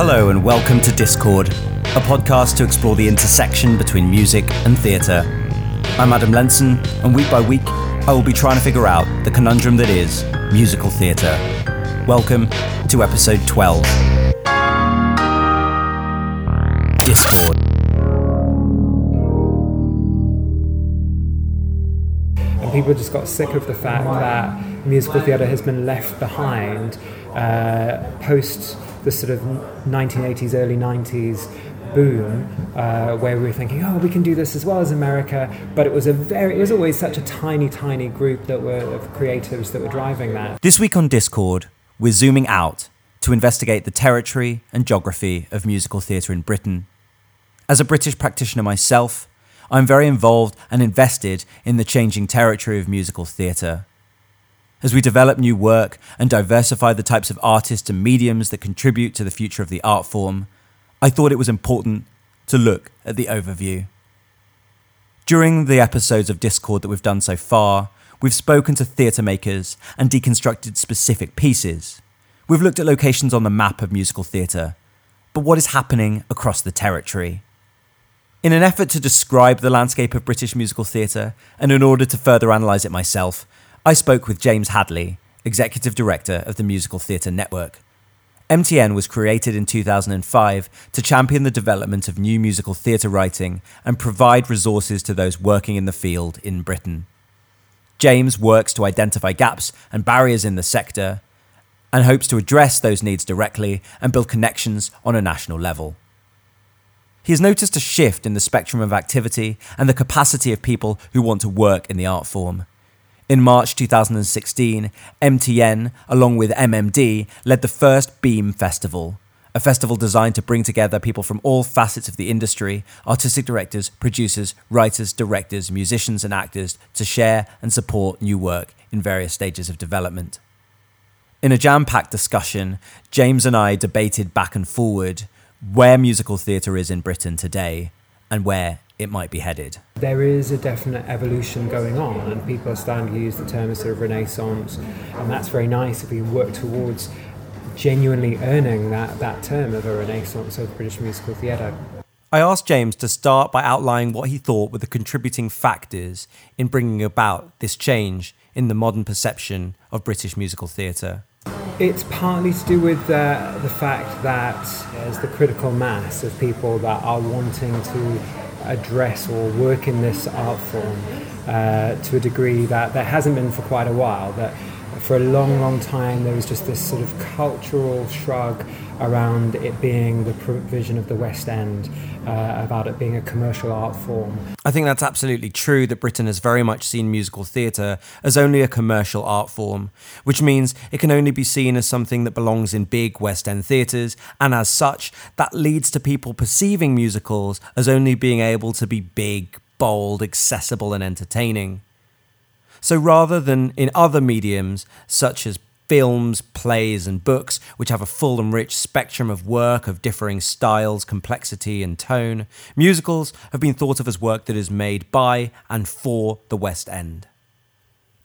Hello, and welcome to Discord, a podcast to explore the intersection between music and theatre. I'm Adam Lenson, and week by week, I will be trying to figure out the conundrum that is musical theatre. Welcome to episode 12 Discord. and people just got sick of the fact that musical theatre has been left behind uh, post the sort of 1980s, early 90s boom, uh, where we were thinking, oh, we can do this as well as America. But it was a very, it was always such a tiny, tiny group that were of creatives that were driving that. This week on Discord, we're zooming out to investigate the territory and geography of musical theatre in Britain. As a British practitioner myself, I'm very involved and invested in the changing territory of musical theatre. As we develop new work and diversify the types of artists and mediums that contribute to the future of the art form, I thought it was important to look at the overview. During the episodes of Discord that we've done so far, we've spoken to theatre makers and deconstructed specific pieces. We've looked at locations on the map of musical theatre, but what is happening across the territory? In an effort to describe the landscape of British musical theatre, and in order to further analyse it myself, I spoke with James Hadley, Executive Director of the Musical Theatre Network. MTN was created in 2005 to champion the development of new musical theatre writing and provide resources to those working in the field in Britain. James works to identify gaps and barriers in the sector and hopes to address those needs directly and build connections on a national level. He has noticed a shift in the spectrum of activity and the capacity of people who want to work in the art form. In March 2016, MTN, along with MMD, led the first Beam Festival, a festival designed to bring together people from all facets of the industry artistic directors, producers, writers, directors, musicians, and actors to share and support new work in various stages of development. In a jam packed discussion, James and I debated back and forward where musical theatre is in Britain today and where it might be headed. There is a definite evolution going on, and people are starting to use the term sort of renaissance, and that's very nice if we work towards genuinely earning that, that term of a renaissance of British musical theatre. I asked James to start by outlining what he thought were the contributing factors in bringing about this change in the modern perception of British musical theatre. It's partly to do with uh, the fact that there's the critical mass of people that are wanting to address or work in this art form uh, to a degree that there hasn't been for quite a while. That for a long, long time there was just this sort of cultural shrug around it being the provision of the West End, uh, about it being a commercial art form. I think that's absolutely true that Britain has very much seen musical theatre as only a commercial art form, which means it can only be seen as something that belongs in big West End theatres, and as such, that leads to people perceiving musicals as only being able to be big, bold, accessible, and entertaining. So rather than in other mediums, such as films, plays, and books, which have a full and rich spectrum of work of differing styles, complexity, and tone, musicals have been thought of as work that is made by and for the West End.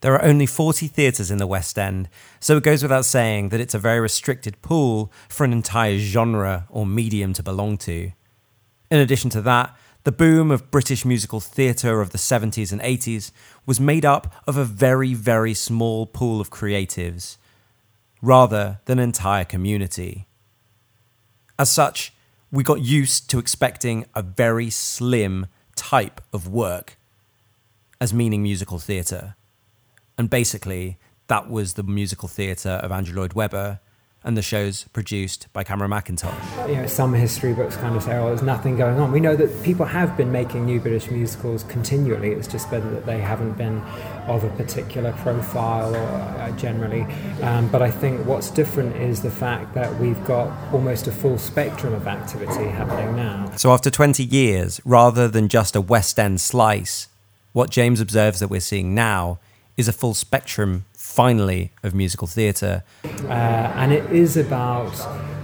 There are only 40 theatres in the West End, so it goes without saying that it's a very restricted pool for an entire genre or medium to belong to. In addition to that, the boom of British musical theatre of the 70s and 80s was made up of a very, very small pool of creatives, rather than an entire community. As such, we got used to expecting a very slim type of work as meaning musical theatre. And basically, that was the musical theatre of Andrew Lloyd Webber and the shows produced by Cameron Mackintosh. You know, some history books kind of say, oh, there's nothing going on. We know that people have been making new British musicals continually. It's just been that they haven't been of a particular profile or uh, generally. Um, but I think what's different is the fact that we've got almost a full spectrum of activity happening now. So after 20 years, rather than just a West End slice, what James observes that we're seeing now is a full spectrum finally of musical theatre. Uh, and it is about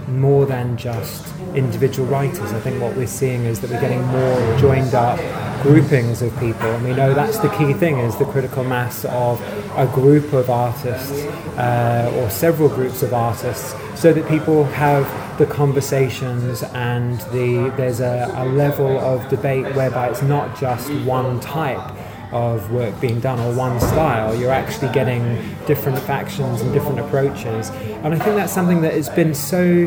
more than just individual writers. I think what we're seeing is that we're getting more joined up groupings of people. And we know that's the key thing is the critical mass of a group of artists uh, or several groups of artists so that people have the conversations and the there's a, a level of debate whereby it's not just one type of work being done or one style. You're actually getting different factions and different approaches. And I think that's something that has been so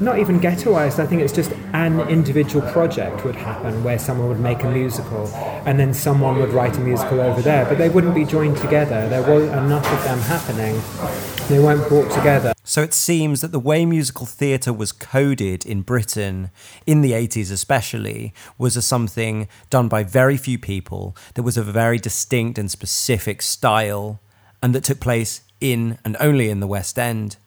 not even ghettoized. I think it's just an individual project would happen where someone would make a musical and then someone would write a musical over there, but they wouldn't be joined together. There wasn't enough of them happening. They weren't brought together. So it seems that the way musical theatre was coded in Britain, in the 80s especially, was a something done by very few people, that was a very distinct and specific style, and that took place in and only in the West End.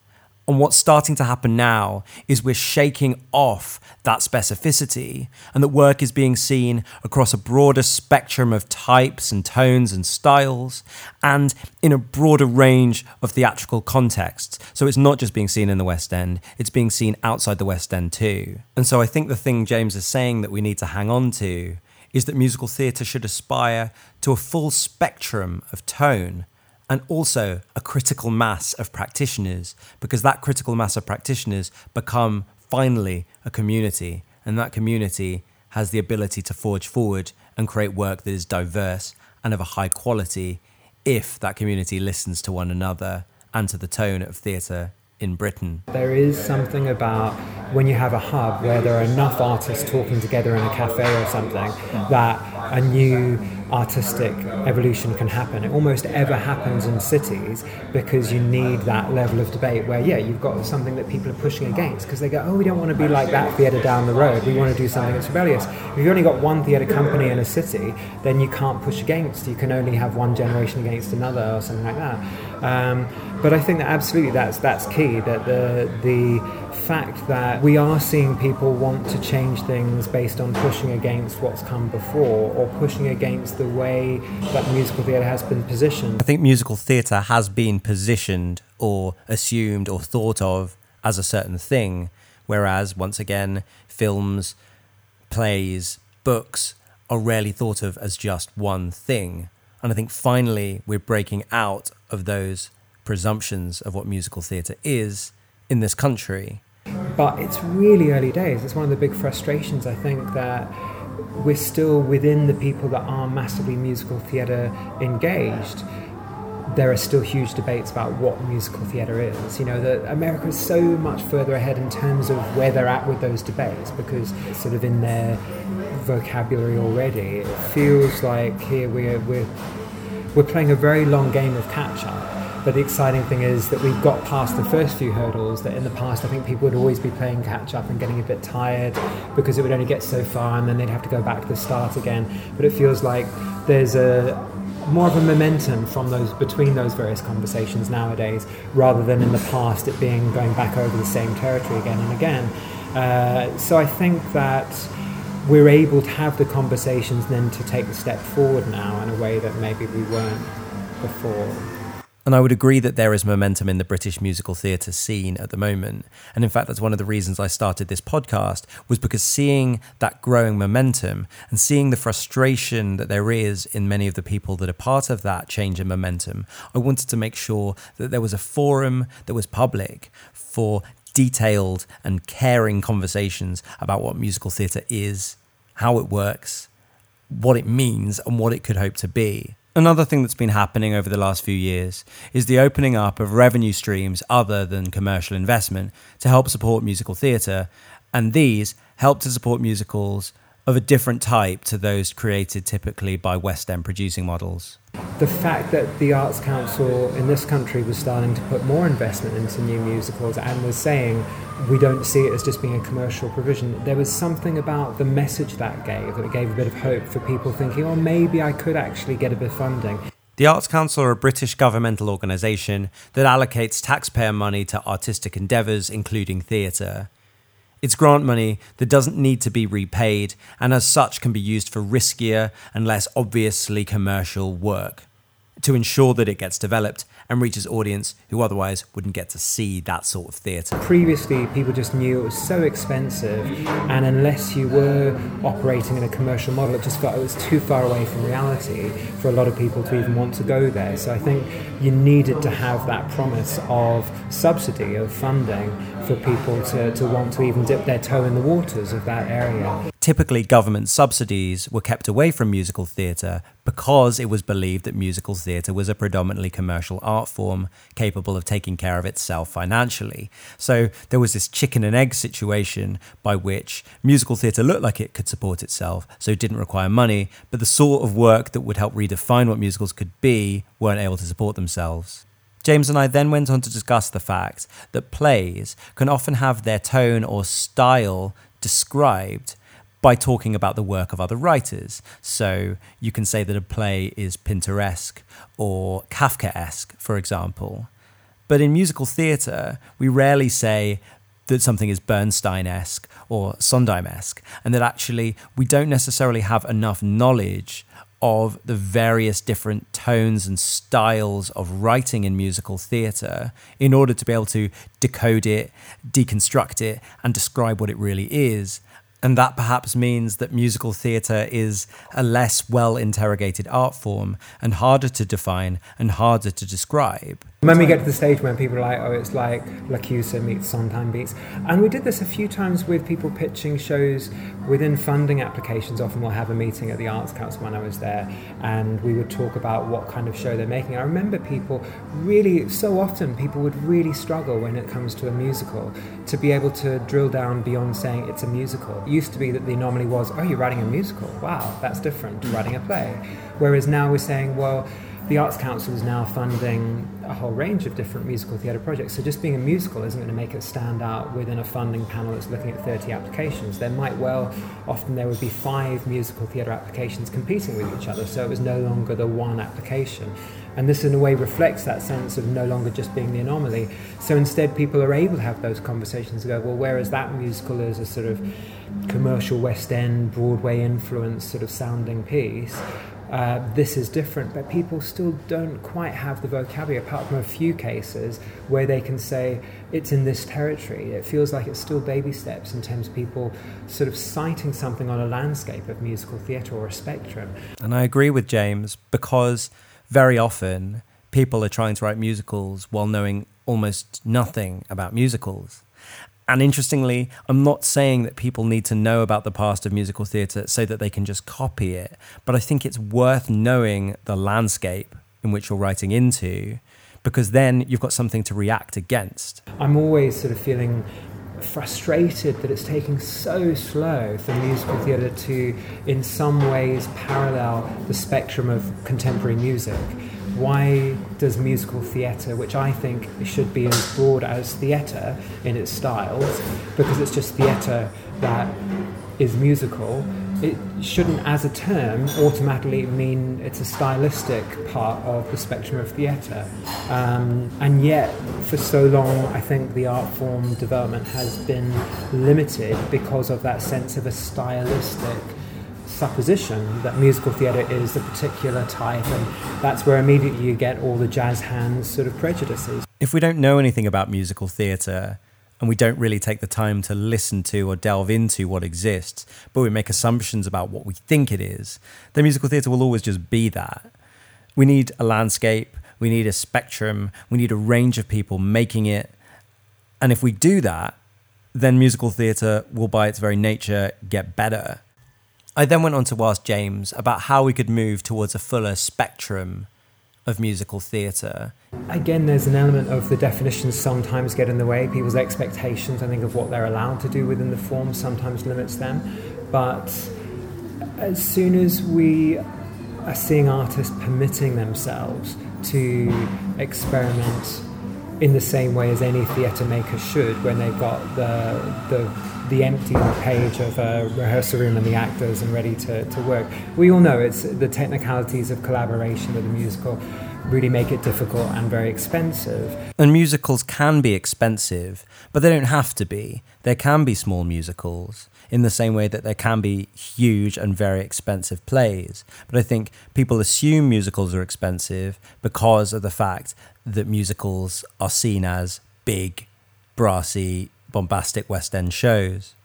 And what's starting to happen now is we're shaking off that specificity, and that work is being seen across a broader spectrum of types and tones and styles, and in a broader range of theatrical contexts. So it's not just being seen in the West End, it's being seen outside the West End too. And so I think the thing James is saying that we need to hang on to is that musical theatre should aspire to a full spectrum of tone and also a critical mass of practitioners, because that critical mass of practitioners become finally a community, and that community has the ability to forge forward and create work that is diverse and of a high quality if that community listens to one another and to the tone of theatre in Britain. There is something about when you have a hub where there are enough artists talking together in a cafe or something that a new artistic evolution can happen. It almost ever happens in cities because you need that level of debate where, yeah, you've got something that people are pushing against because they go, oh, we don't want to be like that theatre down the road. We want to do something that's rebellious. If you've only got one theatre company in a city, then you can't push against. You can only have one generation against another or something like that. Um, but I think that absolutely that's that's key. That the the fact that we are seeing people want to change things based on pushing against what's come before or pushing against the way that musical theatre has been positioned. I think musical theatre has been positioned or assumed or thought of as a certain thing, whereas, once again, films, plays, books are rarely thought of as just one thing. And I think finally we're breaking out of those presumptions of what musical theatre is in this country but it's really early days. It's one of the big frustrations, I think, that we're still within the people that are massively musical theatre engaged. There are still huge debates about what musical theatre is. You know, that America is so much further ahead in terms of where they're at with those debates because it's sort of in their vocabulary already. It feels like here we're, we're, we're playing a very long game of catch up but the exciting thing is that we've got past the first few hurdles that in the past I think people would always be playing catch up and getting a bit tired because it would only get so far and then they'd have to go back to the start again. But it feels like there's a more of a momentum from those between those various conversations nowadays rather than in the past it being going back over the same territory again and again. Uh, so I think that we're able to have the conversations then to take the step forward now in a way that maybe we weren't before. And I would agree that there is momentum in the British musical theatre scene at the moment. And in fact, that's one of the reasons I started this podcast, was because seeing that growing momentum and seeing the frustration that there is in many of the people that are part of that change in momentum, I wanted to make sure that there was a forum that was public for detailed and caring conversations about what musical theatre is, how it works, what it means, and what it could hope to be. Another thing that's been happening over the last few years is the opening up of revenue streams other than commercial investment to help support musical theatre, and these help to support musicals of a different type to those created typically by West End producing models. The fact that the Arts Council in this country was starting to put more investment into new musicals and was saying we don't see it as just being a commercial provision, there was something about the message that gave that gave a bit of hope for people thinking, oh, maybe I could actually get a bit of funding. The Arts Council are a British governmental organisation that allocates taxpayer money to artistic endeavours, including theatre. It's grant money that doesn't need to be repaid and as such can be used for riskier and less obviously commercial work. to ensure that it gets developed and reaches audience who otherwise wouldn't get to see that sort of theatre. Previously, people just knew it was so expensive, and unless you were operating in a commercial model, it just felt it was too far away from reality for a lot of people to even want to go there. So I think you needed to have that promise of subsidy, of funding for people to, to want to even dip their toe in the waters of that area. Typically, government subsidies were kept away from musical theatre because it was believed that musical theatre was a predominantly commercial art form capable of taking care of itself financially. So there was this chicken and egg situation by which musical theatre looked like it could support itself, so it didn't require money, but the sort of work that would help redefine what musicals could be weren't able to support themselves. James and I then went on to discuss the fact that plays can often have their tone or style described by talking about the work of other writers. So you can say that a play is Pinteresque or Kafkaesque, for example. But in musical theatre, we rarely say that something is Bernstein esque or Sondheim esque, and that actually we don't necessarily have enough knowledge of the various different tones and styles of writing in musical theatre in order to be able to decode it, deconstruct it, and describe what it really is. And that perhaps means that musical theatre is a less well interrogated art form and harder to define and harder to describe. When we get to the stage when people are like, oh, it's like LaChiusa meets Sondheim beats. And we did this a few times with people pitching shows within funding applications. Often we'll have a meeting at the Arts Council when I was there and we would talk about what kind of show they're making. I remember people really, so often, people would really struggle when it comes to a musical to be able to drill down beyond saying it's a musical. It used to be that the anomaly was, oh, you're writing a musical. Wow, that's different to writing a play. Whereas now we're saying, well, the Arts Council is now funding a whole range of different musical theatre projects. So just being a musical isn't going to make it stand out within a funding panel that's looking at 30 applications. There might well, often there would be five musical theatre applications competing with each other. So it was no longer the one application. And this, in a way, reflects that sense of no longer just being the anomaly. So instead, people are able to have those conversations and go, well, whereas that musical is a sort of commercial West End, Broadway influence sort of sounding piece, uh, this is different, but people still don't quite have the vocabulary, apart from a few cases where they can say it's in this territory. It feels like it's still baby steps in terms of people sort of citing something on a landscape of musical theatre or a spectrum. And I agree with James because very often people are trying to write musicals while knowing almost nothing about musicals. And interestingly, I'm not saying that people need to know about the past of musical theatre so that they can just copy it, but I think it's worth knowing the landscape in which you're writing into because then you've got something to react against. I'm always sort of feeling frustrated that it's taking so slow for musical theatre to, in some ways, parallel the spectrum of contemporary music why does musical theatre, which I think should be as broad as theatre in its styles, because it's just theatre that is musical, it shouldn't, as a term, automatically mean it's a stylistic part of the spectrum of theatre. Um, and yet, for so long, I think the art form development has been limited because of that sense of a stylistic supposition that musical theatre is a particular type, and that's where immediately you get all the jazz hands sort of prejudices. If we don't know anything about musical theatre, and we don't really take the time to listen to or delve into what exists, but we make assumptions about what we think it is, then musical theatre will always just be that. We need a landscape, we need a spectrum, we need a range of people making it. And if we do that, then musical theatre will, by its very nature, get better I then went on to ask James about how we could move towards a fuller spectrum of musical theatre. Again, there's an element of the definitions sometimes get in the way. People's expectations, I think, of what they're allowed to do within the form sometimes limits them. But as soon as we are seeing artists permitting themselves to experiment in the same way as any theatre maker should when they've got the, the the empty page of a rehearsal room and the actors and ready to, to work. We all know it's the technicalities of collaboration with a musical really make it difficult and very expensive. And musicals can be expensive, but they don't have to be. There can be small musicals in the same way that there can be huge and very expensive plays. But I think people assume musicals are expensive because of the fact that musicals are seen as big, brassy, bombastic West End shows.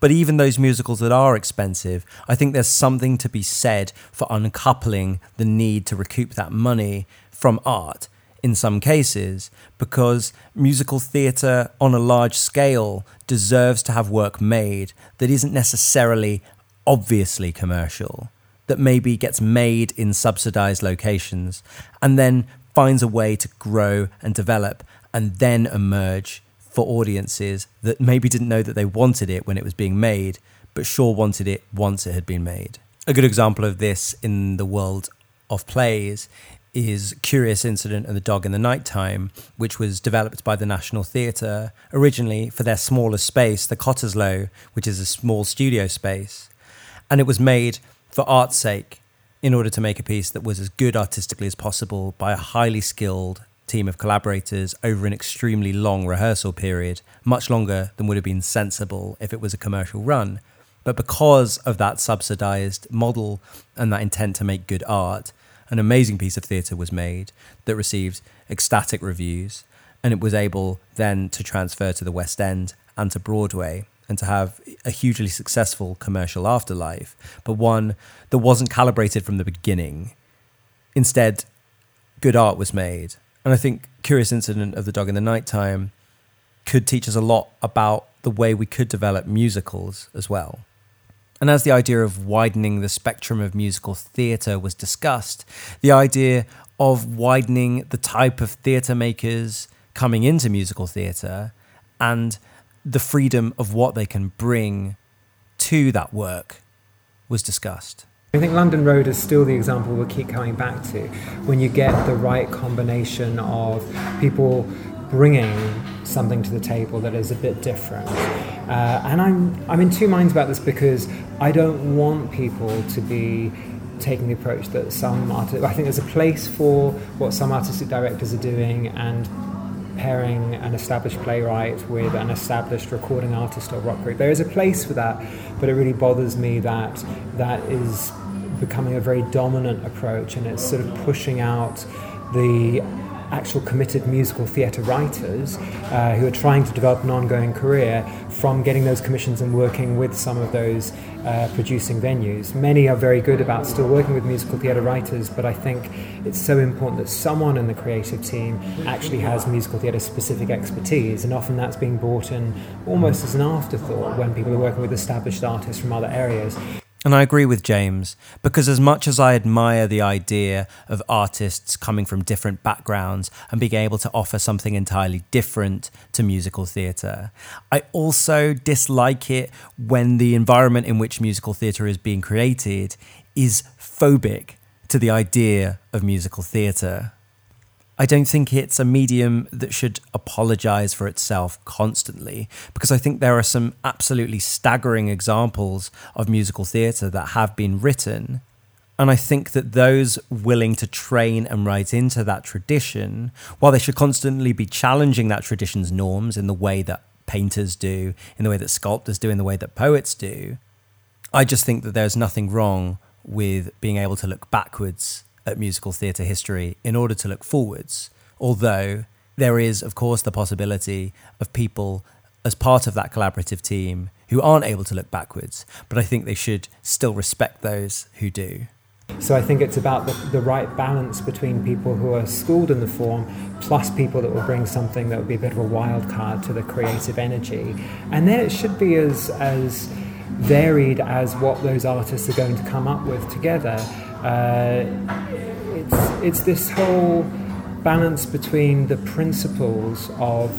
But even those musicals that are expensive, I think there's something to be said for uncoupling the need to recoup that money from art in some cases, because musical theatre on a large scale deserves to have work made that isn't necessarily obviously commercial, that maybe gets made in subsidized locations, and then finds a way to grow and develop and then emerge for audiences that maybe didn't know that they wanted it when it was being made, but sure wanted it once it had been made. A good example of this in the world of plays is Curious Incident and the Dog in the Nighttime, which was developed by the National Theatre originally for their smaller space, the Cottesloe, which is a small studio space. And it was made for art's sake in order to make a piece that was as good artistically as possible by a highly skilled team of collaborators over an extremely long rehearsal period, much longer than would have been sensible if it was a commercial run. But because of that subsidized model and that intent to make good art, an amazing piece of theatre was made that received ecstatic reviews, and it was able then to transfer to the West End and to Broadway and to have a hugely successful commercial afterlife, but one that wasn't calibrated from the beginning. Instead, good art was made and I think Curious Incident of the Dog in the Nighttime could teach us a lot about the way we could develop musicals as well. And as the idea of widening the spectrum of musical theatre was discussed, the idea of widening the type of theatre makers coming into musical theatre and the freedom of what they can bring to that work was discussed. I think London Road is still the example we'll keep coming back to. When you get the right combination of people bringing something to the table that is a bit different. Uh, and I'm, I'm in two minds about this because I don't want people to be taking the approach that some artists, I think there's a place for what some artistic directors are doing and pairing an established playwright with an established recording artist or rock group. There is a place for that, but it really bothers me that that is becoming a very dominant approach and it's sort of pushing out the actual committed musical theatre writers uh, who are trying to develop an ongoing career from getting those commissions and working with some of those uh, producing venues. Many are very good about still working with musical theatre writers, but I think it's so important that someone in the creative team actually has musical theatre specific expertise, and often that's being brought in almost as an afterthought when people are working with established artists from other areas. And I agree with James, because as much as I admire the idea of artists coming from different backgrounds and being able to offer something entirely different to musical theatre, I also dislike it when the environment in which musical theatre is being created is phobic to the idea of musical theatre. I don't think it's a medium that should apologize for itself constantly because I think there are some absolutely staggering examples of musical theatre that have been written. And I think that those willing to train and write into that tradition, while they should constantly be challenging that tradition's norms in the way that painters do, in the way that sculptors do, in the way that poets do, I just think that there's nothing wrong with being able to look backwards at musical theatre history in order to look forwards, although there is, of course, the possibility of people as part of that collaborative team who aren't able to look backwards, but I think they should still respect those who do. So I think it's about the, the right balance between people who are schooled in the form plus people that will bring something that will be a bit of a wild card to the creative energy. And then it should be as as varied as what those artists are going to come up with together. Uh, it's, it's this whole balance between the principles of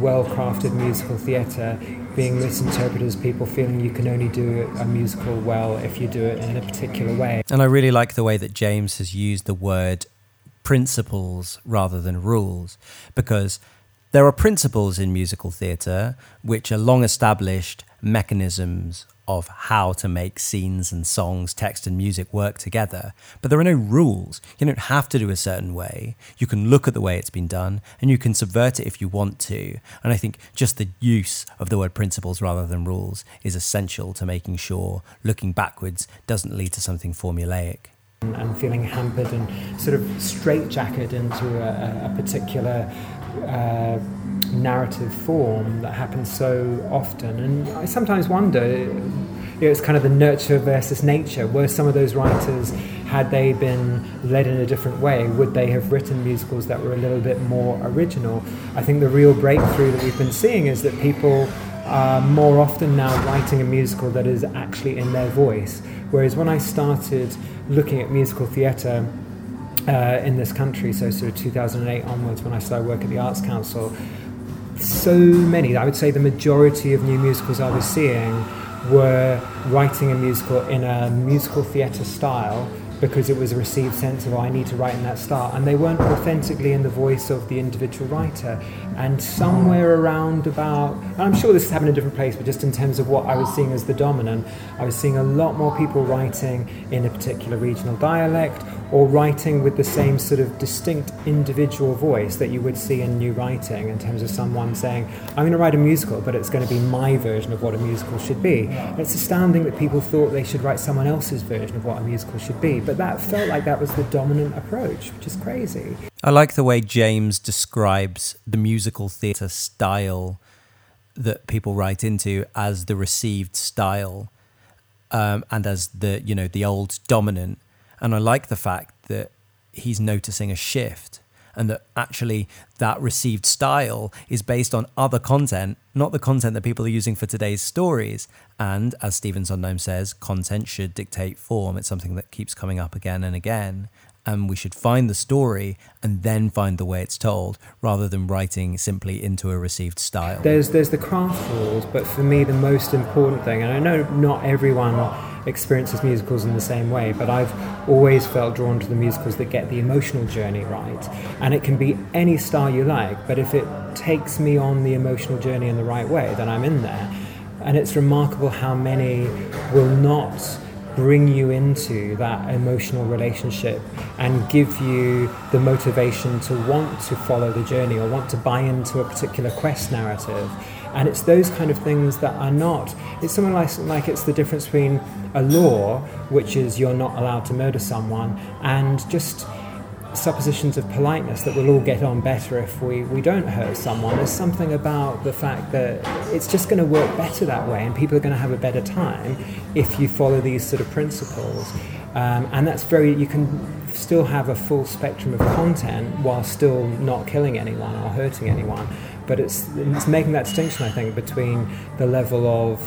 well crafted musical theatre being misinterpreted as people feeling you can only do a musical well if you do it in a particular way. And I really like the way that James has used the word principles rather than rules because There are principles in musical theatre which are long established mechanisms of how to make scenes and songs, text and music work together, but there are no rules. You don't have to do a certain way. You can look at the way it's been done and you can subvert it if you want to. And I think just the use of the word principles rather than rules is essential to making sure looking backwards doesn't lead to something formulaic and feeling hampered and sort of straitjacketed into a, a particular uh, narrative form that happens so often. And I sometimes wonder, you know, it's kind of the nurture versus nature. Were some of those writers, had they been led in a different way, would they have written musicals that were a little bit more original? I think the real breakthrough that we've been seeing is that people are more often now writing a musical that is actually in their voice. Whereas when I started looking at musical theatre, uh, in this country, so sort of 2008 onwards when I started work at the Arts Council, so many, I would say the majority of new musicals I was seeing were writing a musical in a musical theatre style because it was a received sense of, oh, I need to write in that style. And they weren't authentically in the voice of the individual writer. And somewhere around about, I'm sure this is happening in a different place, but just in terms of what I was seeing as the dominant, I was seeing a lot more people writing in a particular regional dialect or writing with the same sort of distinct individual voice that you would see in new writing in terms of someone saying, I'm going to write a musical, but it's going to be my version of what a musical should be. And it's astounding that people thought they should write someone else's version of what a musical should be, but that felt like that was the dominant approach, which is crazy. I like the way James describes the musical theatre style that people write into as the received style um, and as the you know the old dominant and I like the fact that he's noticing a shift and that actually that received style is based on other content, not the content that people are using for today's stories. And as Stephen Sondheim says, content should dictate form. It's something that keeps coming up again and again and we should find the story and then find the way it's told rather than writing simply into a received style. There's there's the craft rules, but for me the most important thing, and I know not everyone experiences musicals in the same way, but I've always felt drawn to the musicals that get the emotional journey right. And it can be any style you like, but if it takes me on the emotional journey in the right way, then I'm in there. And it's remarkable how many will not bring you into that emotional relationship and give you the motivation to want to follow the journey or want to buy into a particular quest narrative. And it's those kind of things that are not, it's something like, like it's the difference between a law, which is you're not allowed to murder someone, and just suppositions of politeness that we'll all get on better if we, we don't hurt someone. There's something about the fact that it's just going to work better that way and people are going to have a better time if you follow these sort of principles. Um, and that's very, you can still have a full spectrum of content while still not killing anyone or hurting anyone. But it's, it's making that distinction, I think, between the level of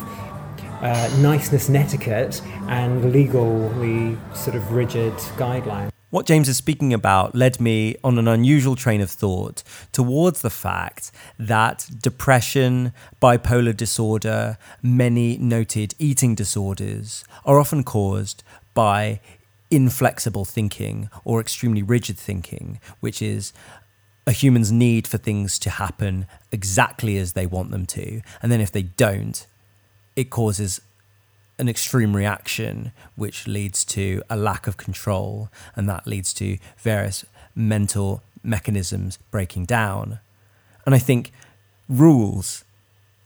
uh, niceness and etiquette and legally sort of rigid guidelines. What James is speaking about led me on an unusual train of thought towards the fact that depression, bipolar disorder, many noted eating disorders are often caused by inflexible thinking or extremely rigid thinking, which is a human's need for things to happen exactly as they want them to. And then if they don't, it causes an extreme reaction, which leads to a lack of control, and that leads to various mental mechanisms breaking down. And I think rules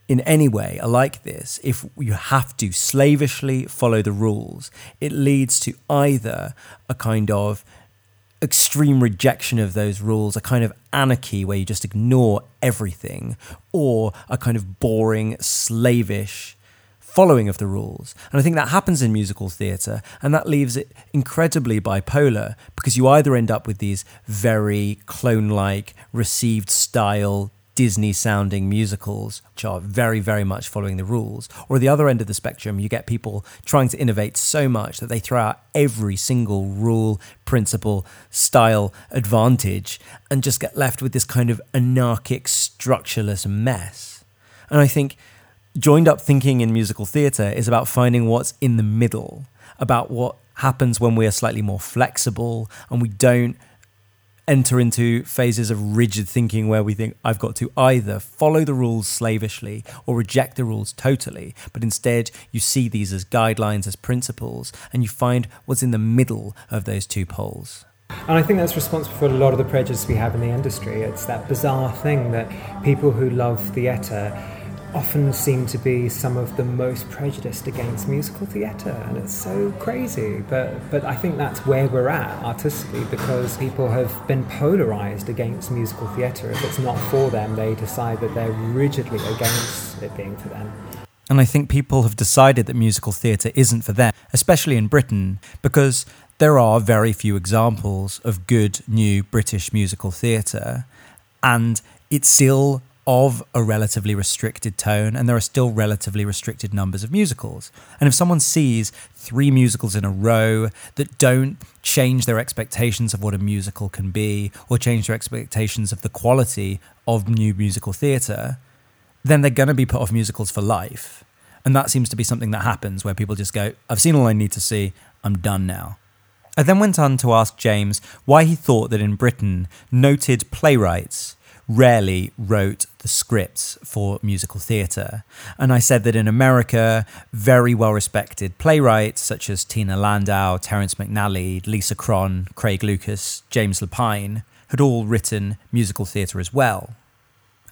in any way are like this. If you have to slavishly follow the rules, it leads to either a kind of extreme rejection of those rules, a kind of anarchy where you just ignore everything, or a kind of boring, slavish following of the rules. And I think that happens in musical theatre, and that leaves it incredibly bipolar because you either end up with these very clone like, received style, Disney sounding musicals, which are very, very much following the rules. Or the other end of the spectrum, you get people trying to innovate so much that they throw out every single rule, principle, style, advantage, and just get left with this kind of anarchic, structureless mess. And I think joined up thinking in musical theatre is about finding what's in the middle, about what happens when we are slightly more flexible and we don't enter into phases of rigid thinking where we think I've got to either follow the rules slavishly or reject the rules totally, but instead you see these as guidelines, as principles, and you find what's in the middle of those two poles. And I think that's responsible for a lot of the prejudice we have in the industry. It's that bizarre thing that people who love theatre often seem to be some of the most prejudiced against musical theatre, and it's so crazy. But but I think that's where we're at artistically because people have been polarized against musical theatre. If it's not for them, they decide that they're rigidly against it being for them. And I think people have decided that musical theatre isn't for them, especially in Britain, because there are very few examples of good new British musical theatre, and it's still of a relatively restricted tone, and there are still relatively restricted numbers of musicals. And if someone sees three musicals in a row that don't change their expectations of what a musical can be, or change their expectations of the quality of new musical theatre, then they're going to be put off musicals for life. And that seems to be something that happens where people just go, I've seen all I need to see, I'm done now. I then went on to ask James why he thought that in Britain, noted playwrights rarely wrote the scripts for musical theatre. And I said that in America, very well respected playwrights such as Tina Landau, Terrence McNally, Lisa Kron, Craig Lucas, James Lapine had all written musical theatre as well.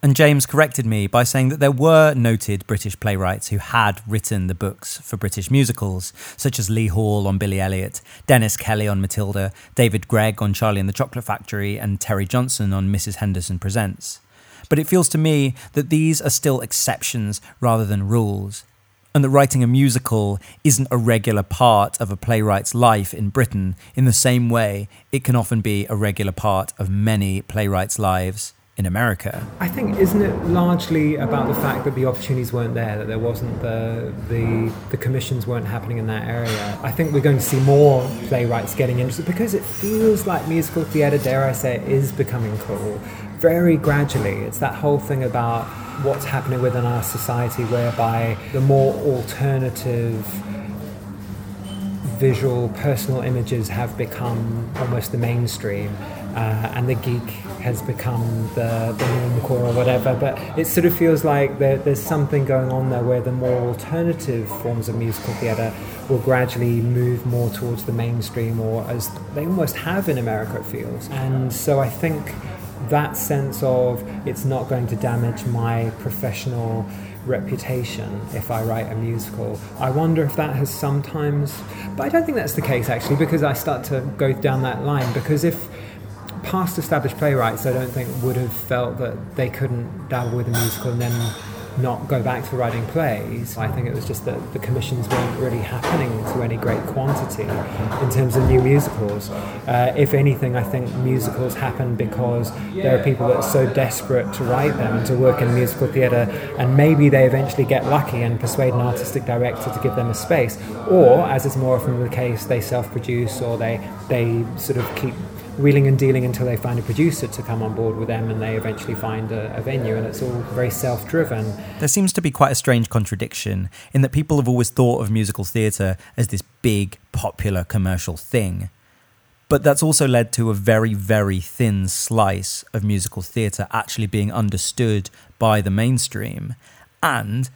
And James corrected me by saying that there were noted British playwrights who had written the books for British musicals, such as Lee Hall on Billy Elliot, Dennis Kelly on Matilda, David Greig on Charlie and the Chocolate Factory, and Terry Johnson on Mrs. Henderson Presents. But it feels to me that these are still exceptions rather than rules, and that writing a musical isn't a regular part of a playwright's life in Britain in the same way it can often be a regular part of many playwrights' lives in America. I think isn't it largely about the fact that the opportunities weren't there, that there wasn't the the the commissions weren't happening in that area. I think we're going to see more playwrights getting interested because it feels like musical theatre, dare I say, is becoming cool. Very gradually, it's that whole thing about what's happening within our society, whereby the more alternative visual personal images have become almost the mainstream uh, and the geek has become the, the normcore or whatever. But it sort of feels like there, there's something going on there where the more alternative forms of musical theatre will gradually move more towards the mainstream, or as they almost have in America, it feels. And so I think that sense of it's not going to damage my professional reputation if I write a musical. I wonder if that has sometimes, but I don't think that's the case actually, because I start to go down that line. Because if past established playwrights, I don't think would have felt that they couldn't dabble with a musical and then not go back to writing plays. I think it was just that the commissions weren't really happening to any great quantity in terms of new musicals. Uh, if anything, I think musicals happen because there are people that are so desperate to write them and to work in musical theatre, and maybe they eventually get lucky and persuade an artistic director to give them a space, or as is more often the case, they self-produce or they they sort of keep wheeling and dealing until they find a producer to come on board with them and they eventually find a, a venue and it's all very self driven. There seems to be quite a strange contradiction in that people have always thought of musical theatre as this big, popular commercial thing. But that's also led to a very, very thin slice of musical theatre actually being understood by the mainstream. And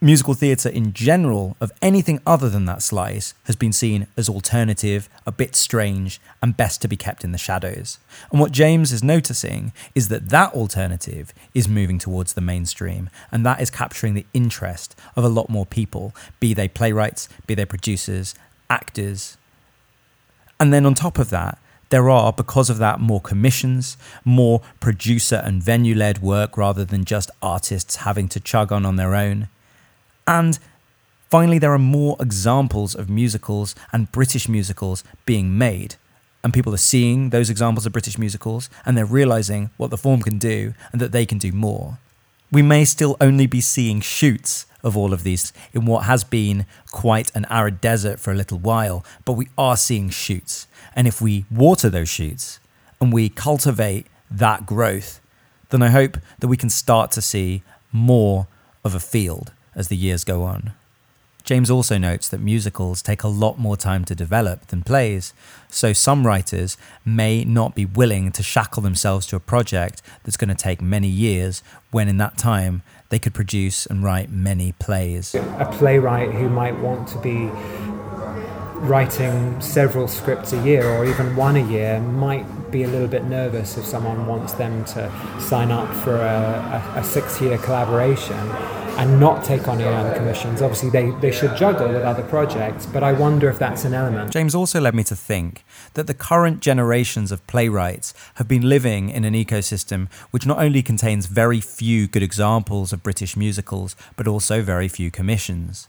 musical theatre in general, of anything other than that slice, has been seen as alternative, a bit strange, and best to be kept in the shadows. And what James is noticing is that that alternative is moving towards the mainstream, and that is capturing the interest of a lot more people, be they playwrights, be they producers, actors. And then on top of that, there are, because of that, more commissions, more producer and venue led work rather than just artists having to chug on on their own. And finally, there are more examples of musicals and British musicals being made. And people are seeing those examples of British musicals and they're realizing what the form can do and that they can do more. We may still only be seeing shoots of all of these in what has been quite an arid desert for a little while, but we are seeing shoots. And if we water those shoots and we cultivate that growth, then I hope that we can start to see more of a field as the years go on. James also notes that musicals take a lot more time to develop than plays, so some writers may not be willing to shackle themselves to a project that's going to take many years when in that time they could produce and write many plays. A playwright who might want to be writing several scripts a year or even one a year might be a little bit nervous if someone wants them to sign up for a, a, a six year collaboration and not take on other commissions. Obviously, they, they should juggle with other projects, but I wonder if that's an element. James also led me to think that the current generations of playwrights have been living in an ecosystem which not only contains very few good examples of British musicals, but also very few commissions.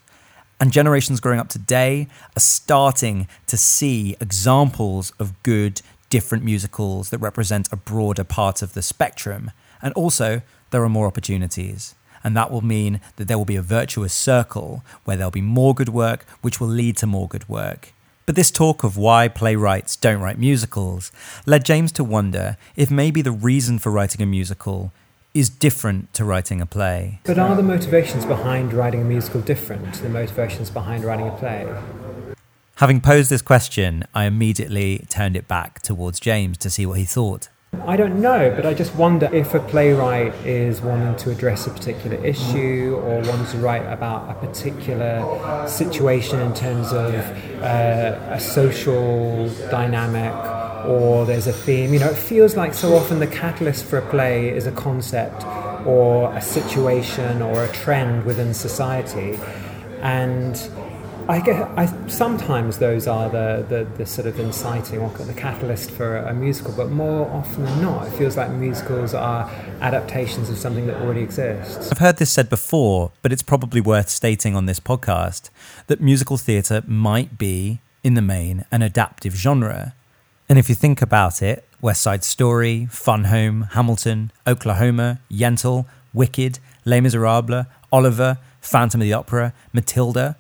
And generations growing up today are starting to see examples of good, different musicals that represent a broader part of the spectrum. And also, there are more opportunities and that will mean that there will be a virtuous circle where there'll be more good work, which will lead to more good work. But this talk of why playwrights don't write musicals led James to wonder if maybe the reason for writing a musical is different to writing a play. But are the motivations behind writing a musical different to the motivations behind writing a play? Having posed this question, I immediately turned it back towards James to see what he thought. I don't know, but I just wonder if a playwright is wanting to address a particular issue or wants to write about a particular situation in terms of uh, a social dynamic or there's a theme. You know, it feels like so often the catalyst for a play is a concept or a situation or a trend within society. And I get. I sometimes those are the, the, the, sort of inciting or the catalyst for a musical, but more often than not, it feels like musicals are adaptations of something that already exists. I've heard this said before, but it's probably worth stating on this podcast that musical theatre might be, in the main, an adaptive genre. And if you think about it, West Side Story, Fun Home, Hamilton, Oklahoma, Yentl, Wicked, Les Miserables, Oliver, Phantom of the Opera, Matilda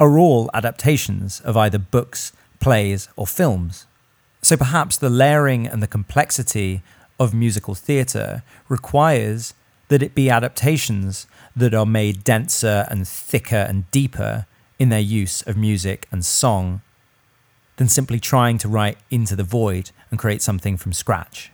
are all adaptations of either books, plays, or films. So perhaps the layering and the complexity of musical theatre requires that it be adaptations that are made denser and thicker and deeper in their use of music and song than simply trying to write into the void and create something from scratch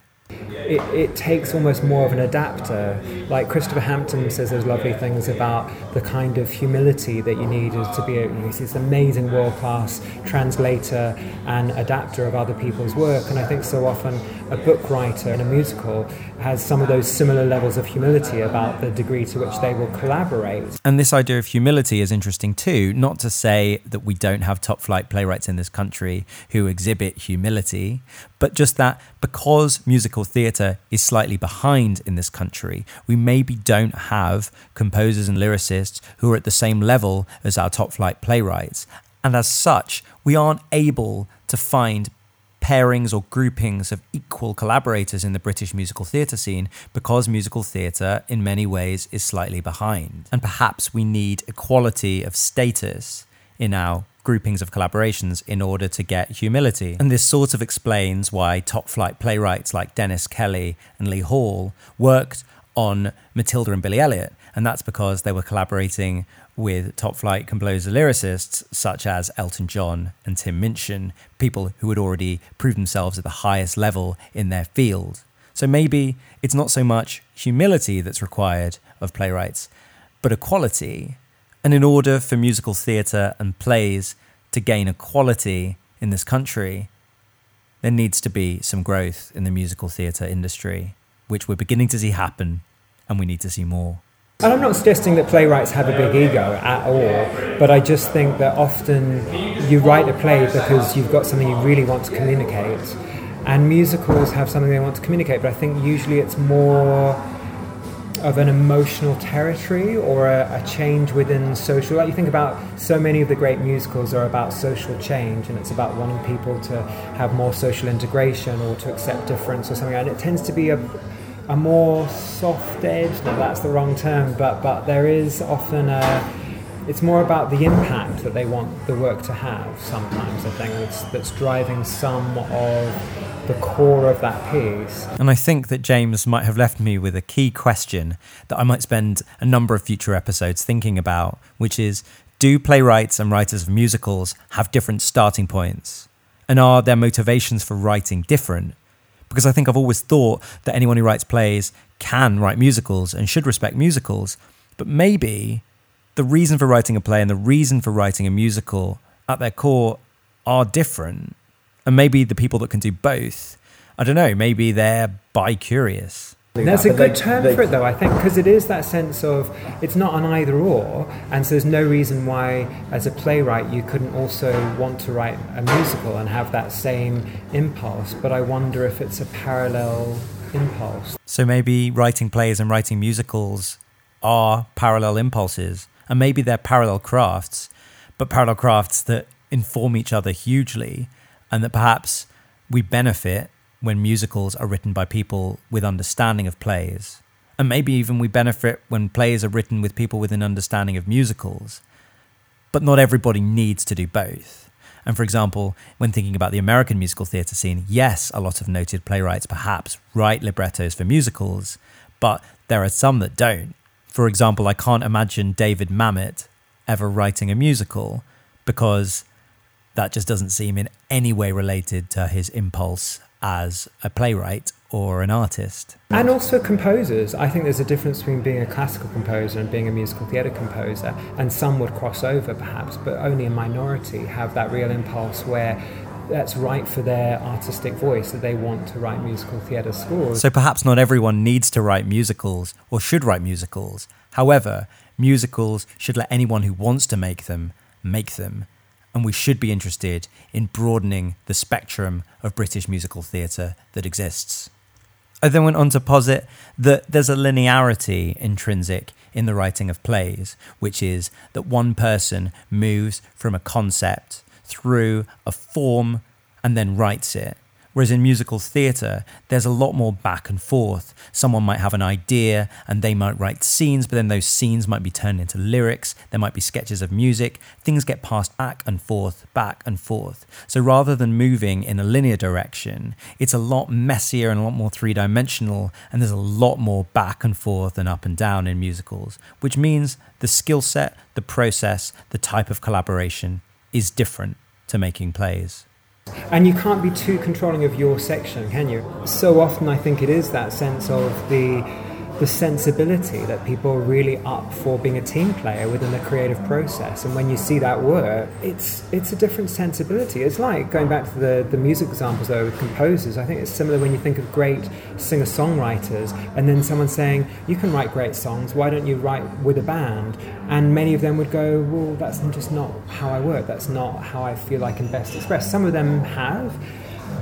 it, it, takes almost more of an adapter. Like Christopher Hampton says those lovely things about the kind of humility that you need to be a, he's this amazing world class translator and adapter of other people's work. And I think so often a book writer in a musical has some of those similar levels of humility about the degree to which they will collaborate. And this idea of humility is interesting too, not to say that we don't have top flight playwrights in this country who exhibit humility, but just that because musical theatre is slightly behind in this country, we maybe don't have composers and lyricists who are at the same level as our top flight playwrights. And as such, we aren't able to find pairings or groupings of equal collaborators in the British musical theatre scene because musical theatre, in many ways, is slightly behind. And perhaps we need equality of status in our groupings of collaborations in order to get humility. And this sort of explains why top flight playwrights like Dennis Kelly and Lee Hall worked on Matilda and Billy Elliot. And that's because they were collaborating with top flight composer lyricists such as Elton John and Tim Minchin, people who had already proved themselves at the highest level in their field. So maybe it's not so much humility that's required of playwrights, but equality. And in order for musical theatre and plays to gain equality in this country, there needs to be some growth in the musical theatre industry, which we're beginning to see happen, and we need to see more. And I'm not suggesting that playwrights have a big ego at all, but I just think that often you write a play because you've got something you really want to communicate. And musicals have something they want to communicate, but I think usually it's more of an emotional territory or a, a, change within social. Like you think about so many of the great musicals are about social change, and it's about wanting people to have more social integration or to accept difference or something. And it tends to be a a more soft edge. No, that's the wrong term, but but there is often a. It's more about the impact that they want the work to have. Sometimes I think that's that's driving some of the core of that piece. And I think that James might have left me with a key question that I might spend a number of future episodes thinking about, which is Do playwrights and writers of musicals have different starting points? And are their motivations for writing different? Because I think I've always thought that anyone who writes plays can write musicals and should respect musicals, but maybe the reason for writing a play and the reason for writing a musical at their core are different. And maybe the people that can do both, I don't know, maybe they're bi curious. That's a good term for it, though, I think, because it is that sense of it's not an either or, and so there's no reason why, as a playwright, you couldn't also want to write a musical and have that same impulse. But I wonder if it's a parallel impulse. So maybe writing plays and writing musicals are parallel impulses, and maybe they're parallel crafts, but parallel crafts that inform each other hugely, and that perhaps we benefit when musicals are written by people with understanding of plays. And maybe even we benefit when plays are written with people with an understanding of musicals. But not everybody needs to do both. And for example, when thinking about the American musical theatre scene, yes, a lot of noted playwrights perhaps write librettos for musicals, but there are some that don't. For example, I can't imagine David Mamet ever writing a musical because that just doesn't seem in any way related to his impulse as a playwright or an artist. And also composers. I think there's a difference between being a classical composer and being a musical theatre composer. And some would cross over perhaps, but only a minority have that real impulse where that's right for their artistic voice that they want to write musical theatre scores. So perhaps not everyone needs to write musicals or should write musicals. However, musicals should let anyone who wants to make them make them and we should be interested in broadening the spectrum of British musical theatre that exists. I then went on to posit that there's a linearity intrinsic in the writing of plays, which is that one person moves from a concept through a form and then writes it. Whereas in musical theatre, there's a lot more back and forth. Someone might have an idea and they might write scenes, but then those scenes might be turned into lyrics. There might be sketches of music. Things get passed back and forth, back and forth. So rather than moving in a linear direction, it's a lot messier and a lot more three dimensional, and there's a lot more back and forth and up and down in musicals, which means the skill set, the process, the type of collaboration is different to making plays. And you can't be too controlling of your section, can you? So often I think it is that sense of the the sensibility that people are really up for being a team player within the creative process. And when you see that work, it's it's a different sensibility. It's like going back to the, the music examples though with composers, I think it's similar when you think of great singer songwriters and then someone saying, You can write great songs, why don't you write with a band? And many of them would go, Well, that's just not how I work, that's not how I feel I can best express. Some of them have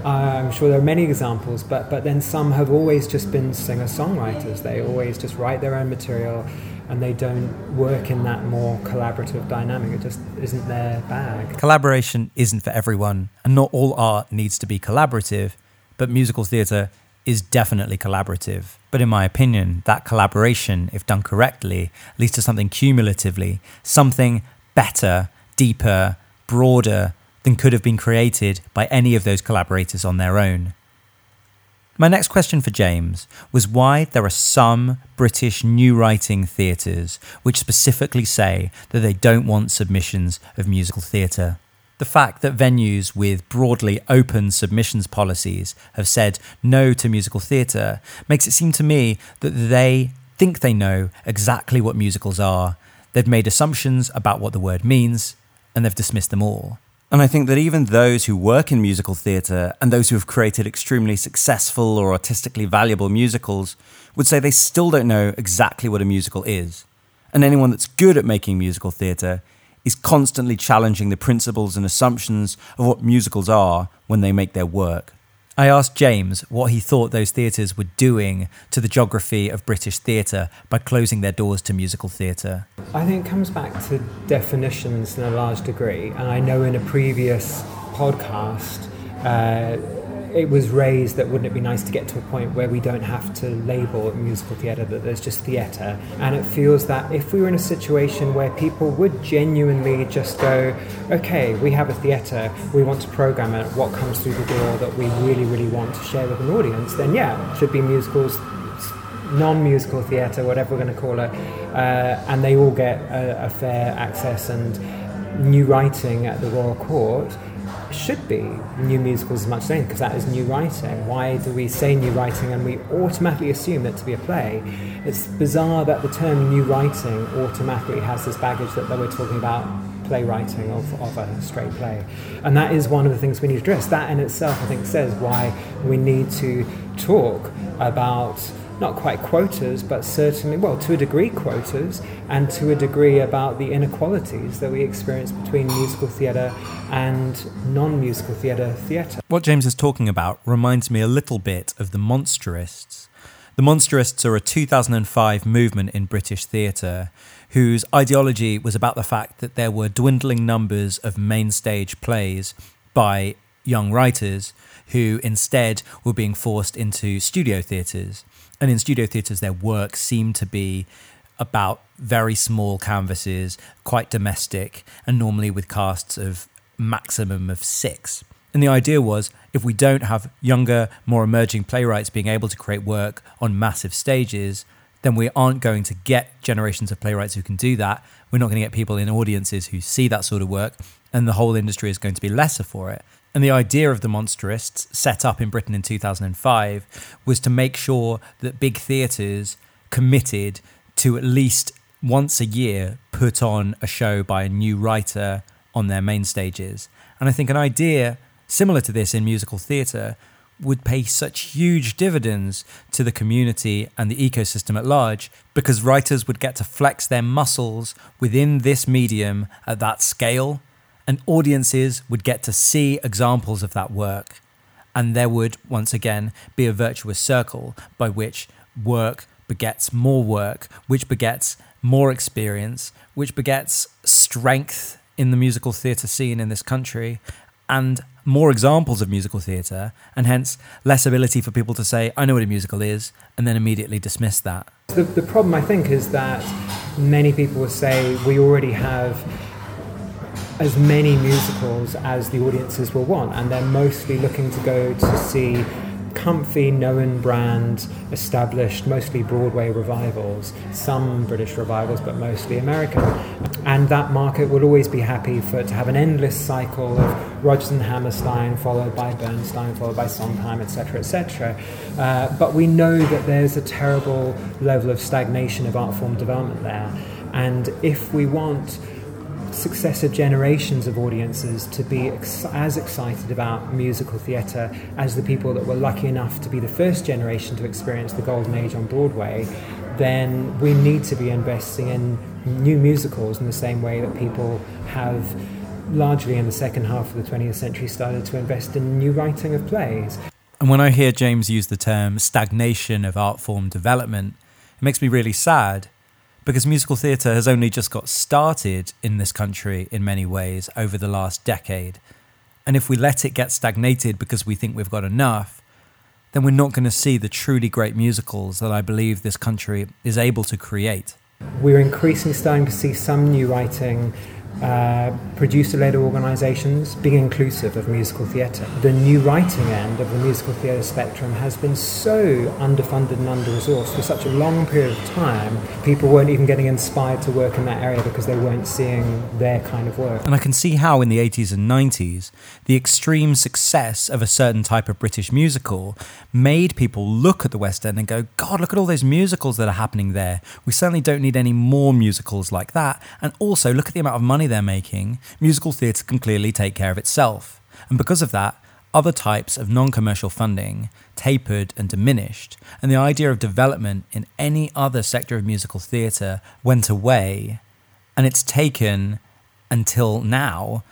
I'm sure there are many examples, but, but then some have always just been singer songwriters. They always just write their own material and they don't work in that more collaborative dynamic. It just isn't their bag. Collaboration isn't for everyone, and not all art needs to be collaborative, but musical theatre is definitely collaborative. But in my opinion, that collaboration, if done correctly, leads to something cumulatively, something better, deeper, broader, than could have been created by any of those collaborators on their own. My next question for James was why there are some British new writing theatres which specifically say that they don't want submissions of musical theatre. The fact that venues with broadly open submissions policies have said no to musical theatre makes it seem to me that they think they know exactly what musicals are. They've made assumptions about what the word means, and they've dismissed them all. And I think that even those who work in musical theatre and those who have created extremely successful or artistically valuable musicals would say they still don't know exactly what a musical is. And anyone that's good at making musical theatre is constantly challenging the principles and assumptions of what musicals are when they make their work. I asked James what he thought those theatres were doing to the geography of British theatre by closing their doors to musical theatre. I think it comes back to definitions in a large degree, and I know in a previous podcast, uh, it was raised that wouldn't it be nice to get to a point where we don't have to label musical theatre, that there's just theatre. And it feels that if we were in a situation where people would genuinely just go, okay, we have a theatre, we want to program it, what comes through the door that we really, really want to share with an audience, then yeah, it should be musicals non-musical theatre, whatever we're going to call it, uh, and they all get a, a fair access and new writing at the Royal Court should be new musicals as much anything because that is new writing. Why do we say new writing and we automatically assume that to be a play? It's bizarre that the term new writing automatically has this baggage that, that we're talking about playwriting of, of a straight play. And that is one of the things we need to address. That in itself, I think, says why we need to talk about not quite quotas, but certainly, well, to a degree, quotas, and to a degree about the inequalities that we experience between musical theatre and non musical theatre theatre. What James is talking about reminds me a little bit of the Monsterists. The Monsterists are a 2005 movement in British theatre whose ideology was about the fact that there were dwindling numbers of main stage plays by young writers who instead were being forced into studio theatres. And in studio theatres, their work seemed to be about very small canvases, quite domestic, and normally with casts of maximum of six. And the idea was if we don't have younger, more emerging playwrights being able to create work on massive stages, then we aren't going to get generations of playwrights who can do that. We're not going to get people in audiences who see that sort of work, and the whole industry is going to be lesser for it. And the idea of the Monsterists, set up in Britain in 2005, was to make sure that big theatres committed to at least once a year put on a show by a new writer on their main stages. And I think an idea similar to this in musical theatre would pay such huge dividends to the community and the ecosystem at large because writers would get to flex their muscles within this medium at that scale and audiences would get to see examples of that work. And there would, once again, be a virtuous circle by which work begets more work, which begets more experience, which begets strength in the musical theatre scene in this country, and more examples of musical theatre, and hence less ability for people to say, I know what a musical is, and then immediately dismiss that. The, the problem, I think, is that many people will say we already have as many musicals as the audiences will want, and they're mostly looking to go to see comfy, known brand, established, mostly Broadway revivals, some British revivals, but mostly American. And that market will always be happy for to have an endless cycle of Rodgers and Hammerstein, followed by Bernstein, followed by Sondheim, etc., etc. Uh, but we know that there's a terrible level of stagnation of art form development there. And if we want successive generations of audiences to be ex- as excited about musical theatre as the people that were lucky enough to be the first generation to experience the golden age on Broadway, then we need to be investing in new musicals in the same way that people have largely in the second half of the 20th century started to invest in new writing of plays. And when I hear James use the term stagnation of art form development, it makes me really sad because musical theatre has only just got started in this country in many ways over the last decade. And if we let it get stagnated because we think we've got enough, then we're not going to see the truly great musicals that I believe this country is able to create. We're increasingly starting to see some new writing uh, producer-led organisations being inclusive of musical theatre. The new writing end of the musical theatre spectrum has been so underfunded and under-resourced for such a long period of time. People weren't even getting inspired to work in that area because they weren't seeing their kind of work. And I can see how in the 80s and 90s, the extreme success of a certain type of British musical made people look at the West End and go, God, look at all those musicals that are happening there. We certainly don't need any more musicals like that. And also, look at the amount of money they're making. Musical theatre can clearly take care of itself. And because of that, other types of non commercial funding tapered and diminished, and the idea of development in any other sector of musical theatre went away. And it's taken until now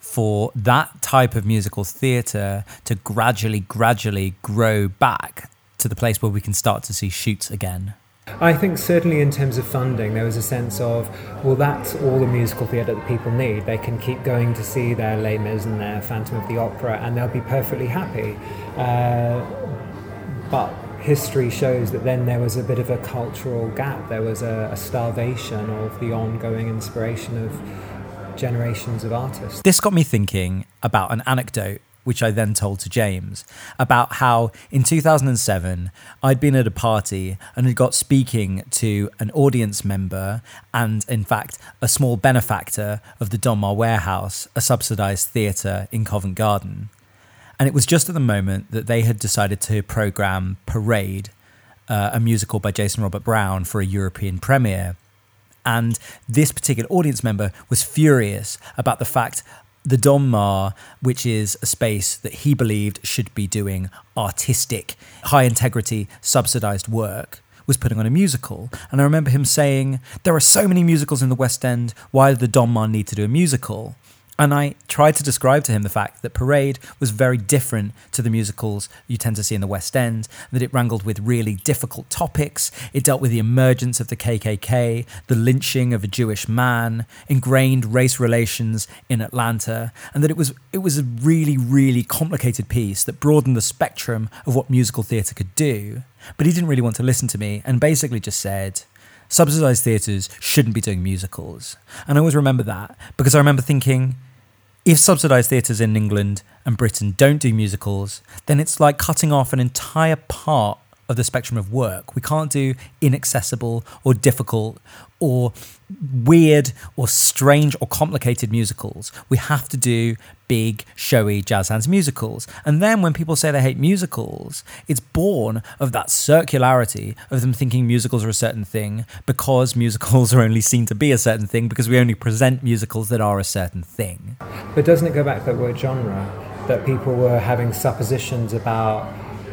for that type of musical theatre to gradually, gradually grow back to the place where we can start to see shoots again? I think certainly in terms of funding, there was a sense of, well, that's all the musical theatre that people need. They can keep going to see their Les Mis and their Phantom of the Opera, and they'll be perfectly happy. Uh, but history shows that then there was a bit of a cultural gap. There was a, a starvation of the ongoing inspiration of generations of artists. This got me thinking about an anecdote which I then told to James, about how in 2007 I'd been at a party and had got speaking to an audience member and, in fact, a small benefactor of the Donmar Warehouse, a subsidised theatre in Covent Garden. And it was just at the moment that they had decided to programme Parade, uh, a musical by Jason Robert Brown, for a European premiere. And this particular audience member was furious about the fact the Donmar, which is a space that he believed should be doing artistic, high integrity, subsidized work, was putting on a musical. And I remember him saying, There are so many musicals in the West End, why did the Donmar need to do a musical? And I tried to describe to him the fact that Parade was very different to the musicals you tend to see in the West End, that it wrangled with really difficult topics. It dealt with the emergence of the KKK, the lynching of a Jewish man, ingrained race relations in Atlanta, and that it was it was a really really complicated piece that broadened the spectrum of what musical theatre could do. But he didn't really want to listen to me and basically just said, subsidized theatres shouldn't be doing musicals. And I always remember that because I remember thinking, if subsidised theatres in England and Britain don't do musicals, then it's like cutting off an entire part of the spectrum of work. We can't do inaccessible or difficult or weird or strange or complicated musicals. We have to do big, showy jazz hands musicals. And then when people say they hate musicals, it's born of that circularity of them thinking musicals are a certain thing because musicals are only seen to be a certain thing because we only present musicals that are a certain thing. But doesn't it go back to that word genre? That people were having suppositions about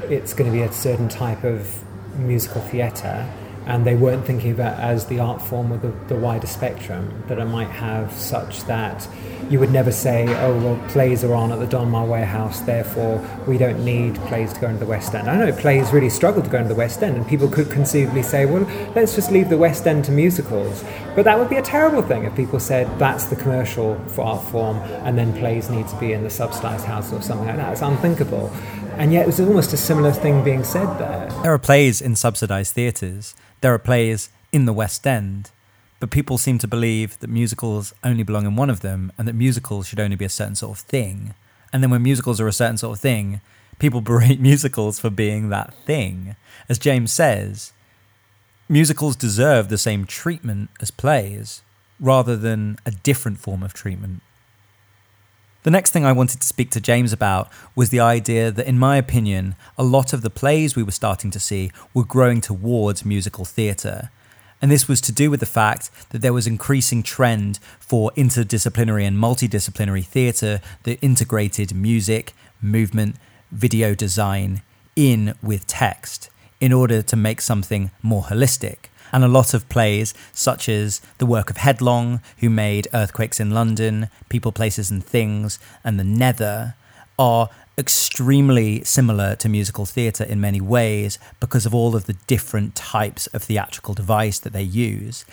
it's going to be a certain type of musical theatre and they weren't thinking of it as the art form with the, the, wider spectrum that it might have such that you would never say oh well plays are on at the Donmar Warehouse therefore we don't need plays to go into the West End. I know plays really struggle to go into the West End and people could conceivably say well let's just leave the West End to musicals. But that would be a terrible thing if people said that's the commercial for art form and then plays need to be in the subsidized house or something like that. It's unthinkable. And yet there's almost a similar thing being said there. There are plays in subsidised theatres, there are plays in the West End, but people seem to believe that musicals only belong in one of them and that musicals should only be a certain sort of thing. And then when musicals are a certain sort of thing, people berate musicals for being that thing. As James says, musicals deserve the same treatment as plays rather than a different form of treatment. The next thing I wanted to speak to James about was the idea that, in my opinion, a lot of the plays we were starting to see were growing towards musical theatre. And this was to do with the fact that there was increasing trend for interdisciplinary and multidisciplinary theatre that integrated music, movement, video design in with text in order to make something more holistic and a lot of plays, such as the work of Headlong, who made Earthquakes in London, People, Places and Things, and The Nether, are extremely similar to musical theatre in many ways because of all of the different types of theatrical device that they use,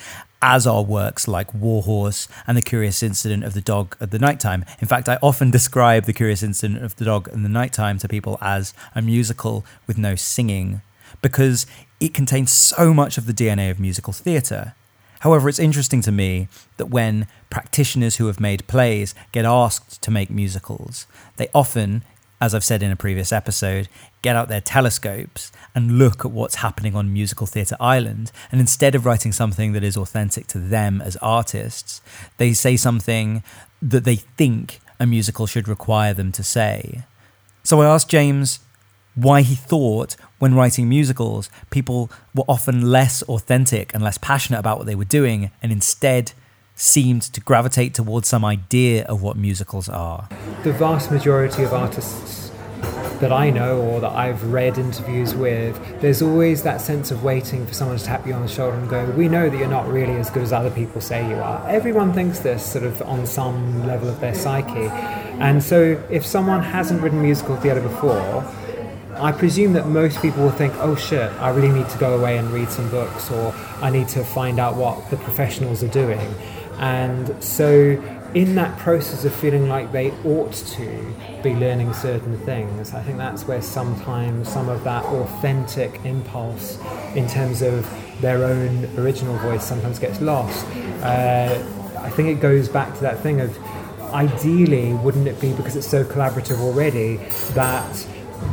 as are works like Warhorse and The Curious Incident of the Dog at the Nighttime. In fact, I often describe The Curious Incident of the Dog in the Nighttime to people as a musical with no singing because it contains so much of the DNA of musical theatre. However, it's interesting to me that when practitioners who have made plays get asked to make musicals, they often, as I've said in a previous episode, get out their telescopes and look at what's happening on Musical Theatre Island. And instead of writing something that is authentic to them as artists, they say something that they think a musical should require them to say. So I asked James why he thought when writing musicals, people were often less authentic and less passionate about what they were doing, and instead seemed to gravitate towards some idea of what musicals are. The vast majority of artists that I know or that I've read interviews with, there's always that sense of waiting for someone to tap you on the shoulder and go, We know that you're not really as good as other people say you are. Everyone thinks this sort of on some level of their psyche. And so if someone hasn't written musical theatre before, I presume that most people will think, oh shit, I really need to go away and read some books, or I need to find out what the professionals are doing. And so, in that process of feeling like they ought to be learning certain things, I think that's where sometimes some of that authentic impulse in terms of their own original voice sometimes gets lost. Uh, I think it goes back to that thing of ideally, wouldn't it be because it's so collaborative already that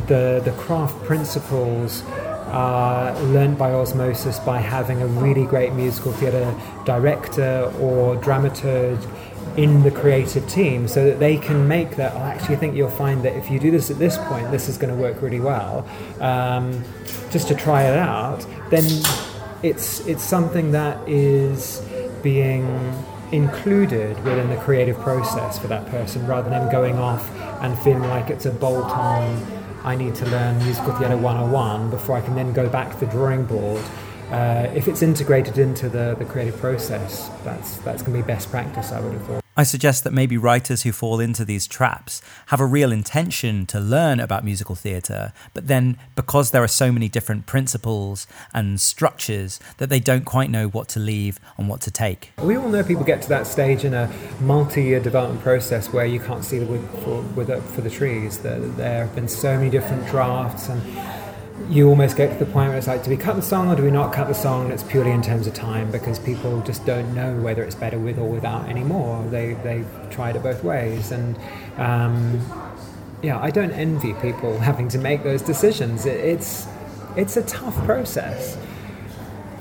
the the craft principles are learned by osmosis by having a really great musical theatre director or dramaturg in the creative team so that they can make that. Oh, actually, I think you'll find that if you do this at this point, this is going to work really well. Um, just to try it out, then it's it's something that is being included within the creative process for that person rather than going off and feeling like it's a bolt on I need to learn musical theatre 101 before I can then go back to the drawing board uh, if it's integrated into the, the creative process, that's that's going to be best practice, I would have thought. I suggest that maybe writers who fall into these traps have a real intention to learn about musical theatre, but then because there are so many different principles and structures that they don't quite know what to leave and what to take. We all know people get to that stage in a multi-year development process where you can't see the wood for, for the trees. There have been so many different drafts and you almost get to the point where it's like, do we cut the song or do we not cut the song? It's purely in terms of time because people just don't know whether it's better with or without anymore. They they've tried it both ways, and um, yeah, I don't envy people having to make those decisions. It, it's it's a tough process.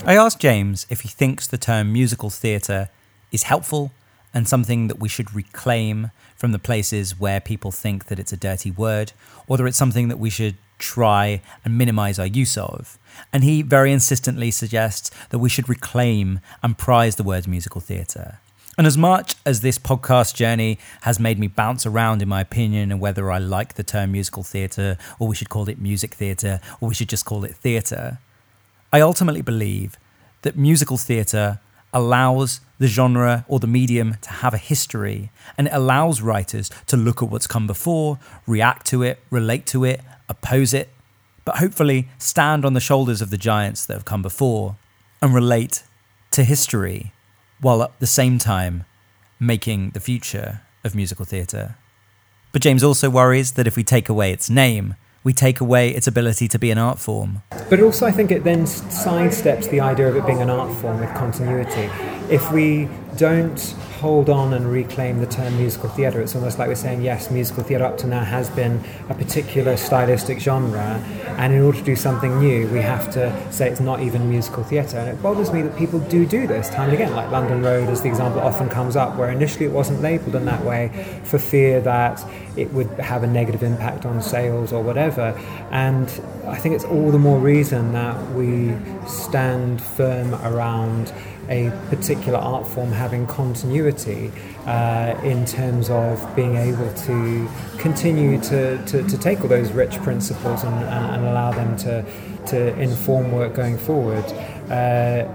I asked James if he thinks the term musical theatre is helpful and something that we should reclaim from the places where people think that it's a dirty word, or whether it's something that we should try and minimize our use of. And he very insistently suggests that we should reclaim and prize the word musical theatre. And as much as this podcast journey has made me bounce around in my opinion and whether I like the term musical theatre, or we should call it music theatre, or we should just call it theatre, I ultimately believe that musical theatre allows the genre or the medium to have a history and it allows writers to look at what's come before, react to it, relate to it, oppose it, but hopefully stand on the shoulders of the giants that have come before and relate to history while at the same time making the future of musical theatre. But James also worries that if we take away its name, we take away its ability to be an art form. But also, I think it then sidesteps the idea of it being an art form with continuity. If we don't hold on and reclaim the term musical theatre. It's almost like we're saying, yes, musical theatre up to now has been a particular stylistic genre, and in order to do something new, we have to say it's not even musical theatre. And it bothers me that people do do this time and again, like London Road as the example often comes up, where initially it wasn't labelled in that way for fear that it would have a negative impact on sales or whatever. And I think it's all the more reason that we stand firm around a particular art form having continuity uh, in terms of being able to continue to, to, to take all those rich principles and, and, and, allow them to, to inform work going forward. Uh,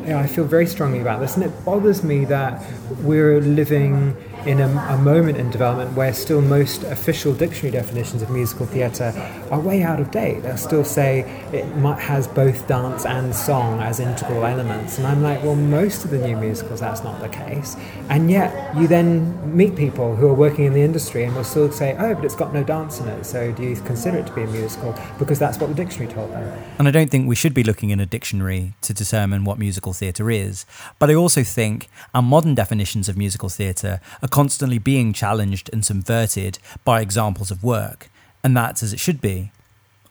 you know, I feel very strongly about this, and it bothers me that we're living in a, a, moment in development where still most official dictionary definitions of musical theatre are way out of date. They'll still say it might, has both dance and song as integral elements. And I'm like, well, most of the new musicals, that's not the case. And yet, you then meet people who are working in the industry and will still say, oh, but it's got no dance in it. So do you consider it to be a musical? Because that's what the dictionary told them. And I don't think we should be looking in a dictionary to determine what musical theatre is. But I also think our modern definitions of musical theatre are constantly being challenged and subverted by examples of work, and that's as it should be.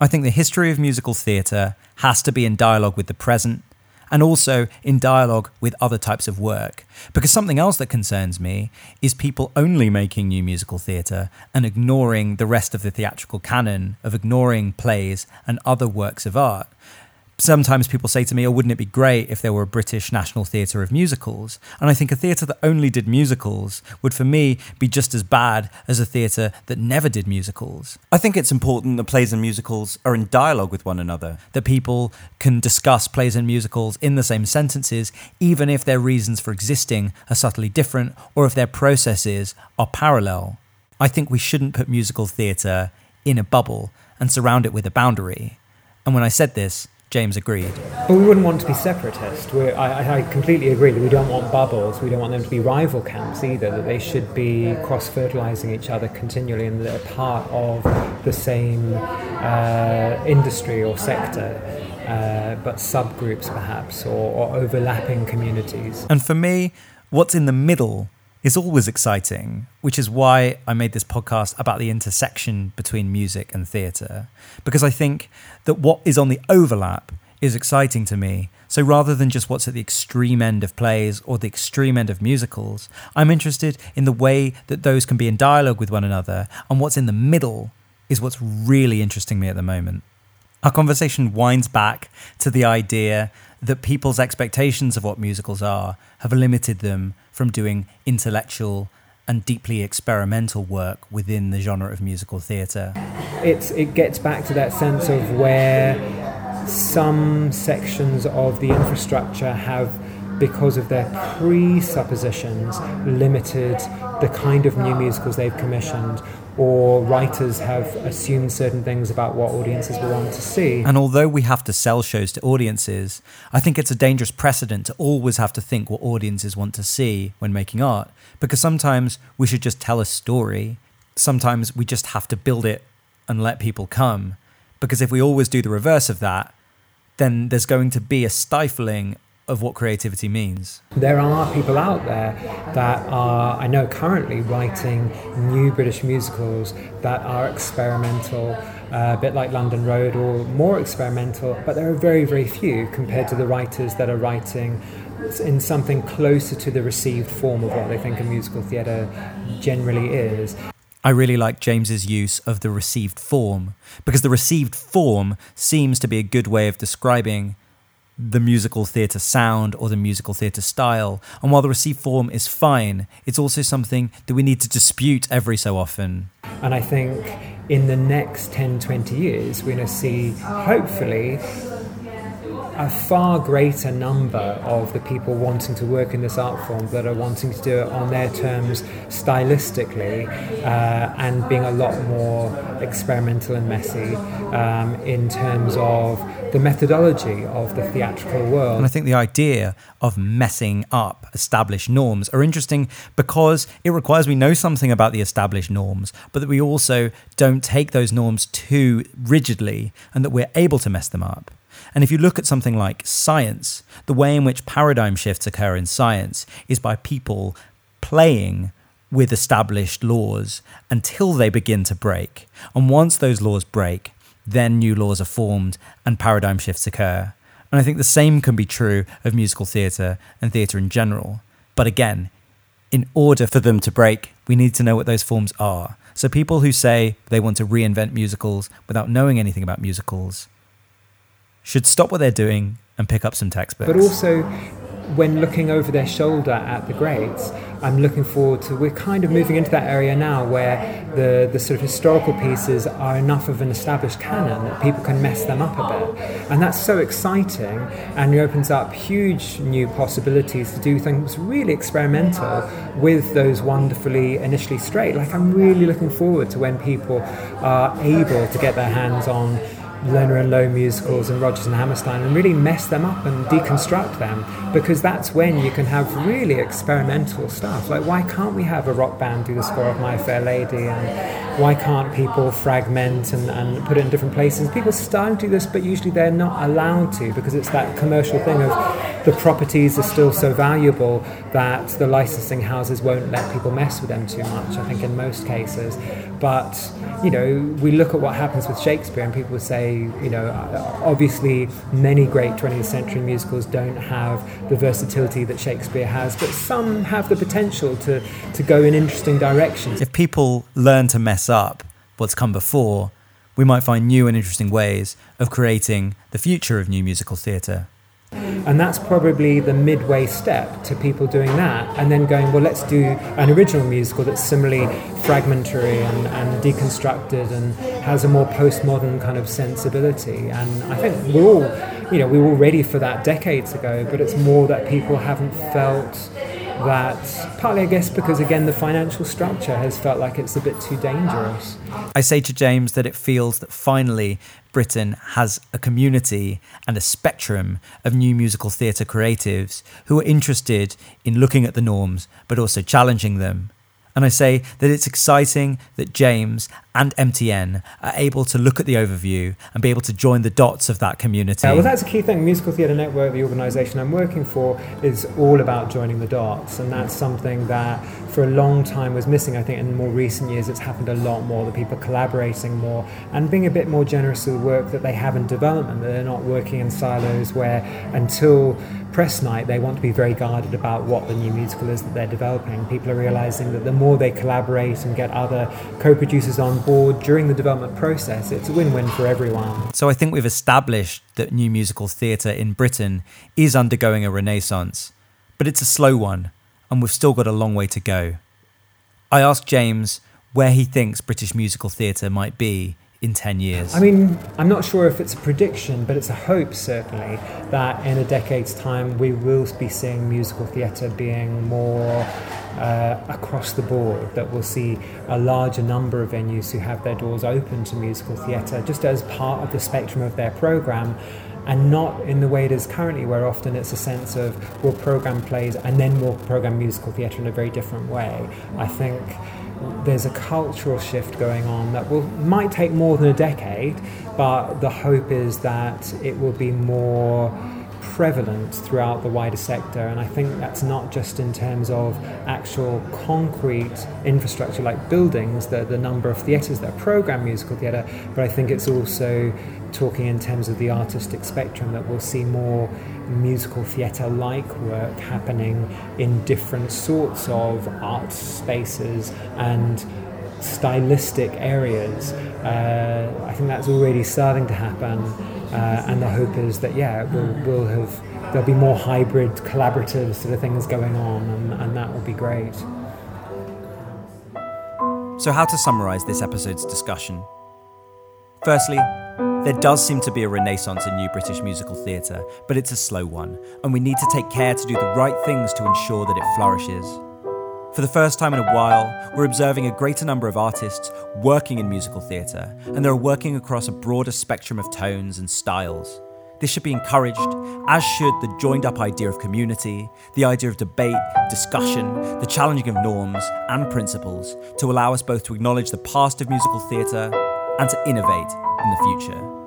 I think the history of musical theatre has to be in dialogue with the present and also in dialogue with other types of work. Because something else that concerns me is people only making new musical theatre and ignoring the rest of the theatrical canon, of ignoring plays and other works of art sometimes people say to me, oh, wouldn't it be great if there were a British National Theatre of Musicals? And I think a theatre that only did musicals would, for me, be just as bad as a theatre that never did musicals. I think it's important that plays and musicals are in dialogue with one another, that people can discuss plays and musicals in the same sentences, even if their reasons for existing are subtly different or if their processes are parallel. I think we shouldn't put musical theatre in a bubble and surround it with a boundary. And when I said this, James agreed. But we wouldn't want to be separatist. I, I, completely agree that we don't want bubbles. We don't want them to be rival camps either. That they should be cross-fertilizing each other continually, and they're part of the same uh, industry or sector, uh, but subgroups perhaps, or, or overlapping communities. And for me, what's in the middle is always exciting, which is why I made this podcast about the intersection between music and theatre. Because I think that what is on the overlap is exciting to me. So rather than just what's at the extreme end of plays or the extreme end of musicals, I'm interested in the way that those can be in dialogue with one another, and what's in the middle is what's really interesting me at the moment. Our conversation winds back to the idea that people's expectations of what musicals are have limited them from doing intellectual and deeply experimental work within the genre of musical theatre. It's, it gets back to that sense of where some sections of the infrastructure have because of their presuppositions limited the kind of new musicals they've commissioned or writers have assumed certain things about what audiences will want to see. And although we have to sell shows to audiences, I think it's a dangerous precedent to always have to think what audiences want to see when making art, because sometimes we should just tell a story. Sometimes we just have to build it and let people come. Because if we always do the reverse of that, then there's going to be a stifling of what creativity means? There are people out there that are, I know, currently writing new British musicals that are experimental, uh, a bit like London Road, or more experimental, but there are very, very few compared to the writers that are writing in something closer to the received form of what they think a musical theatre generally is. I really like James's use of the received form because the received form seems to be a good way of describing the musical theatre sound or the musical theatre style. And while the received form is fine, it's also something that we need to dispute every so often. And I think in the next 10, 20 years, we're going to see, hopefully, a far greater number of the people wanting to work in this art form that are wanting to do it on their terms stylistically uh, and being a lot more experimental and messy um, in terms of the methodology of the theatrical world. And I think the idea of messing up established norms are interesting because it requires we know something about the established norms, but that we also don't take those norms too rigidly and that we're able to mess them up. And if you look at something like science, the way in which paradigm shifts occur in science is by people playing with established laws until they begin to break. And once those laws break, then new laws are formed and paradigm shifts occur. And I think the same can be true of musical theatre and theatre in general. But again, in order for them to break, we need to know what those forms are. So people who say they want to reinvent musicals without knowing anything about musicals should stop what they're doing and pick up some textbooks. But also, when looking over their shoulder at the grades, I'm looking forward to. We're kind of moving into that area now where the, the sort of historical pieces are enough of an established canon that people can mess them up a bit. And that's so exciting and it opens up huge new possibilities to do things really experimental with those wonderfully initially straight. Like, I'm really looking forward to when people are able to get their hands on Lerner and Loewe musicals and Rodgers and Hammerstein and really mess them up and deconstruct them because that's when you can have really experimental stuff. Like, why can't we have a rock band do the score of My Fair Lady? And why can't people fragment and, and put it in different places? People starting to do this, but usually they're not allowed to because it's that commercial thing of the properties are still so valuable that the licensing houses won't let people mess with them too much, I think, in most cases. But, you know, we look at what happens with Shakespeare and people say, you know, obviously many great 20th century musicals don't have the versatility that Shakespeare has, but some have the potential to, to go in interesting directions. If people learn to mess up what's come before, we might find new and interesting ways of creating the future of new musical theatre. And that's probably the midway step to people doing that and then going, well, let's do an original musical that's similarly fragmentary and, and deconstructed and has a more postmodern kind of sensibility. And I think we're all, you know, we were all ready for that decades ago, but it's more that people haven't felt that partly, I guess, because again, the financial structure has felt like it's a bit too dangerous. I say to James that it feels that finally Britain has a community and a spectrum of new musical theatre creatives who are interested in looking at the norms but also challenging them. And I say that it's exciting that James and MTN are able to look at the overview and be able to join the dots of that community. Yeah, well, that's a key thing. Musical Theatre Network, the organisation I'm working for, is all about joining the dots, and that's something that for a long time was missing. I think in more recent years it's happened a lot more, that people are collaborating more and being a bit more generous with the work that they have in development, that they're not working in silos where until press night they want to be very guarded about what the new musical is that they're developing. People are realising that the more they collaborate and get other co producers on board during the development process, it's a win win for everyone. So I think we've established that new musical theatre in Britain is undergoing a renaissance, but it's a slow one and we've still got a long way to go. I asked James where he thinks British musical theatre might be in 10 years. I mean, I'm not sure if it's a prediction, but it's a hope certainly that in a decade's time we will be seeing musical theatre being more uh, across the board, that we'll see a larger number of venues who have their doors open to musical theatre just as part of the spectrum of their programme and not in the way it is currently, where often it's a sense of we'll program plays and then we'll program musical theatre in a very different way. I think there's a cultural shift going on that will might take more than a decade, but the hope is that it will be more prevalent throughout the wider sector. And I think that's not just in terms of actual concrete infrastructure like buildings, the, the number of theatres that program musical theatre, but I think it's also talking in terms of the artistic spectrum, that we'll see more musical theatre like work happening in different sorts of art spaces and stylistic areas. Uh, I think that's already starting to happen, uh, and the hope is that yeah, we'll, we'll have there'll be more hybrid, collaborative sort of things going on, and, and that will be great. So, how to summarise this episode's discussion? Firstly, there does seem to be a renaissance in new British musical theatre, but it's a slow one, and we need to take care to do the right things to ensure that it flourishes. For the first time in a while, we're observing a greater number of artists working in musical theatre, and they're working across a broader spectrum of tones and styles. This should be encouraged, as should the joined up idea of community, the idea of debate, discussion, the challenging of norms and principles to allow us both to acknowledge the past of musical theatre and to innovate in the future.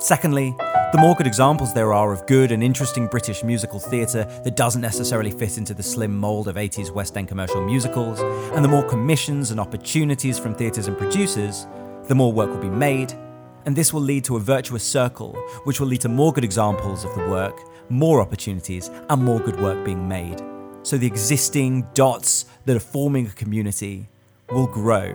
Secondly, the more good examples there are of good and interesting British musical theatre that doesn't necessarily fit into the slim mould of 80s West End commercial musicals, and the more commissions and opportunities from theatres and producers, the more work will be made, and this will lead to a virtuous circle, which will lead to more good examples of the work, more opportunities, and more good work being made. So the existing dots that are forming a community will grow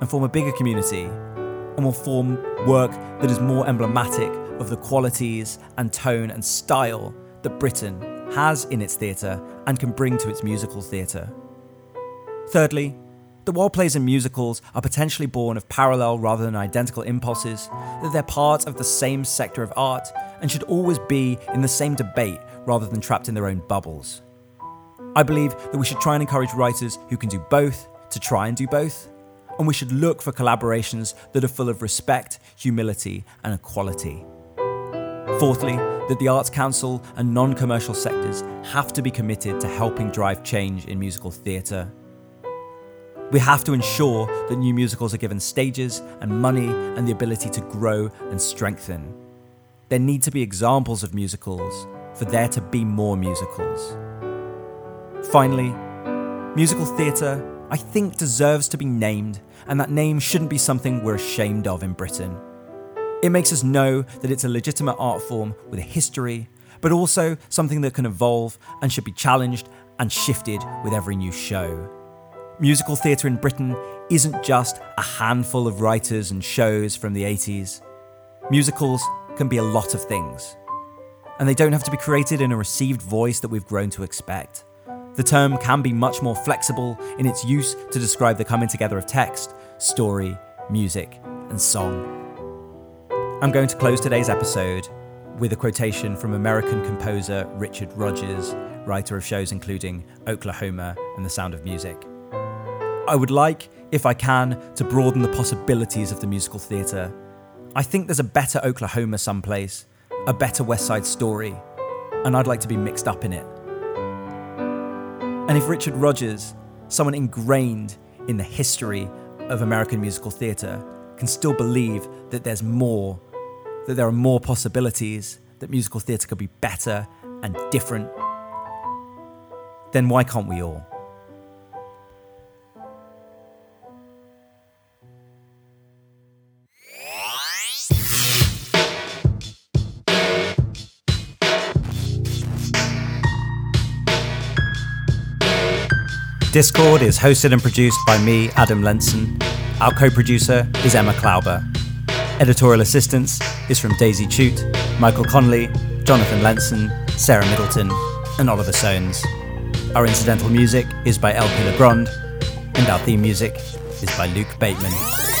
and form a bigger community and will form work that is more emblematic of the qualities and tone and style that Britain has in its theatre and can bring to its musical theatre. Thirdly, the while plays and musicals are potentially born of parallel rather than identical impulses, that they're part of the same sector of art and should always be in the same debate rather than trapped in their own bubbles. I believe that we should try and encourage writers who can do both to try and do both, and we should look for collaborations that are full of respect, humility, and equality. Fourthly, that the Arts Council and non commercial sectors have to be committed to helping drive change in musical theatre. We have to ensure that new musicals are given stages and money and the ability to grow and strengthen. There need to be examples of musicals for there to be more musicals. Finally, musical theatre I think deserves to be named, and that name shouldn't be something we're ashamed of in Britain. It makes us know that it's a legitimate art form with a history, but also something that can evolve and should be challenged and shifted with every new show. Musical theatre in Britain isn't just a handful of writers and shows from the 80s. Musicals can be a lot of things, and they don't have to be created in a received voice that we've grown to expect. The term can be much more flexible in its use to describe the coming together of text, story, music, and song. I'm going to close today's episode with a quotation from American composer Richard Rodgers, writer of shows including Oklahoma and The Sound of Music. I would like, if I can, to broaden the possibilities of the musical theatre. I think there's a better Oklahoma someplace, a better West Side story, and I'd like to be mixed up in it. And if Richard Rodgers someone ingrained in the history of American musical theatre can still believe that there's more, that there are more possibilities, that musical theatre could be better and different, then why can't we all? Discord is hosted and produced by me, Adam Lenson. Our co producer is Emma Klauber. Editorial assistance is from Daisy Chute, Michael Connolly, Jonathan Lenson, Sarah Middleton, and Oliver Soanes. Our incidental music is by LP Legrand, and our theme music is by Luke Bateman.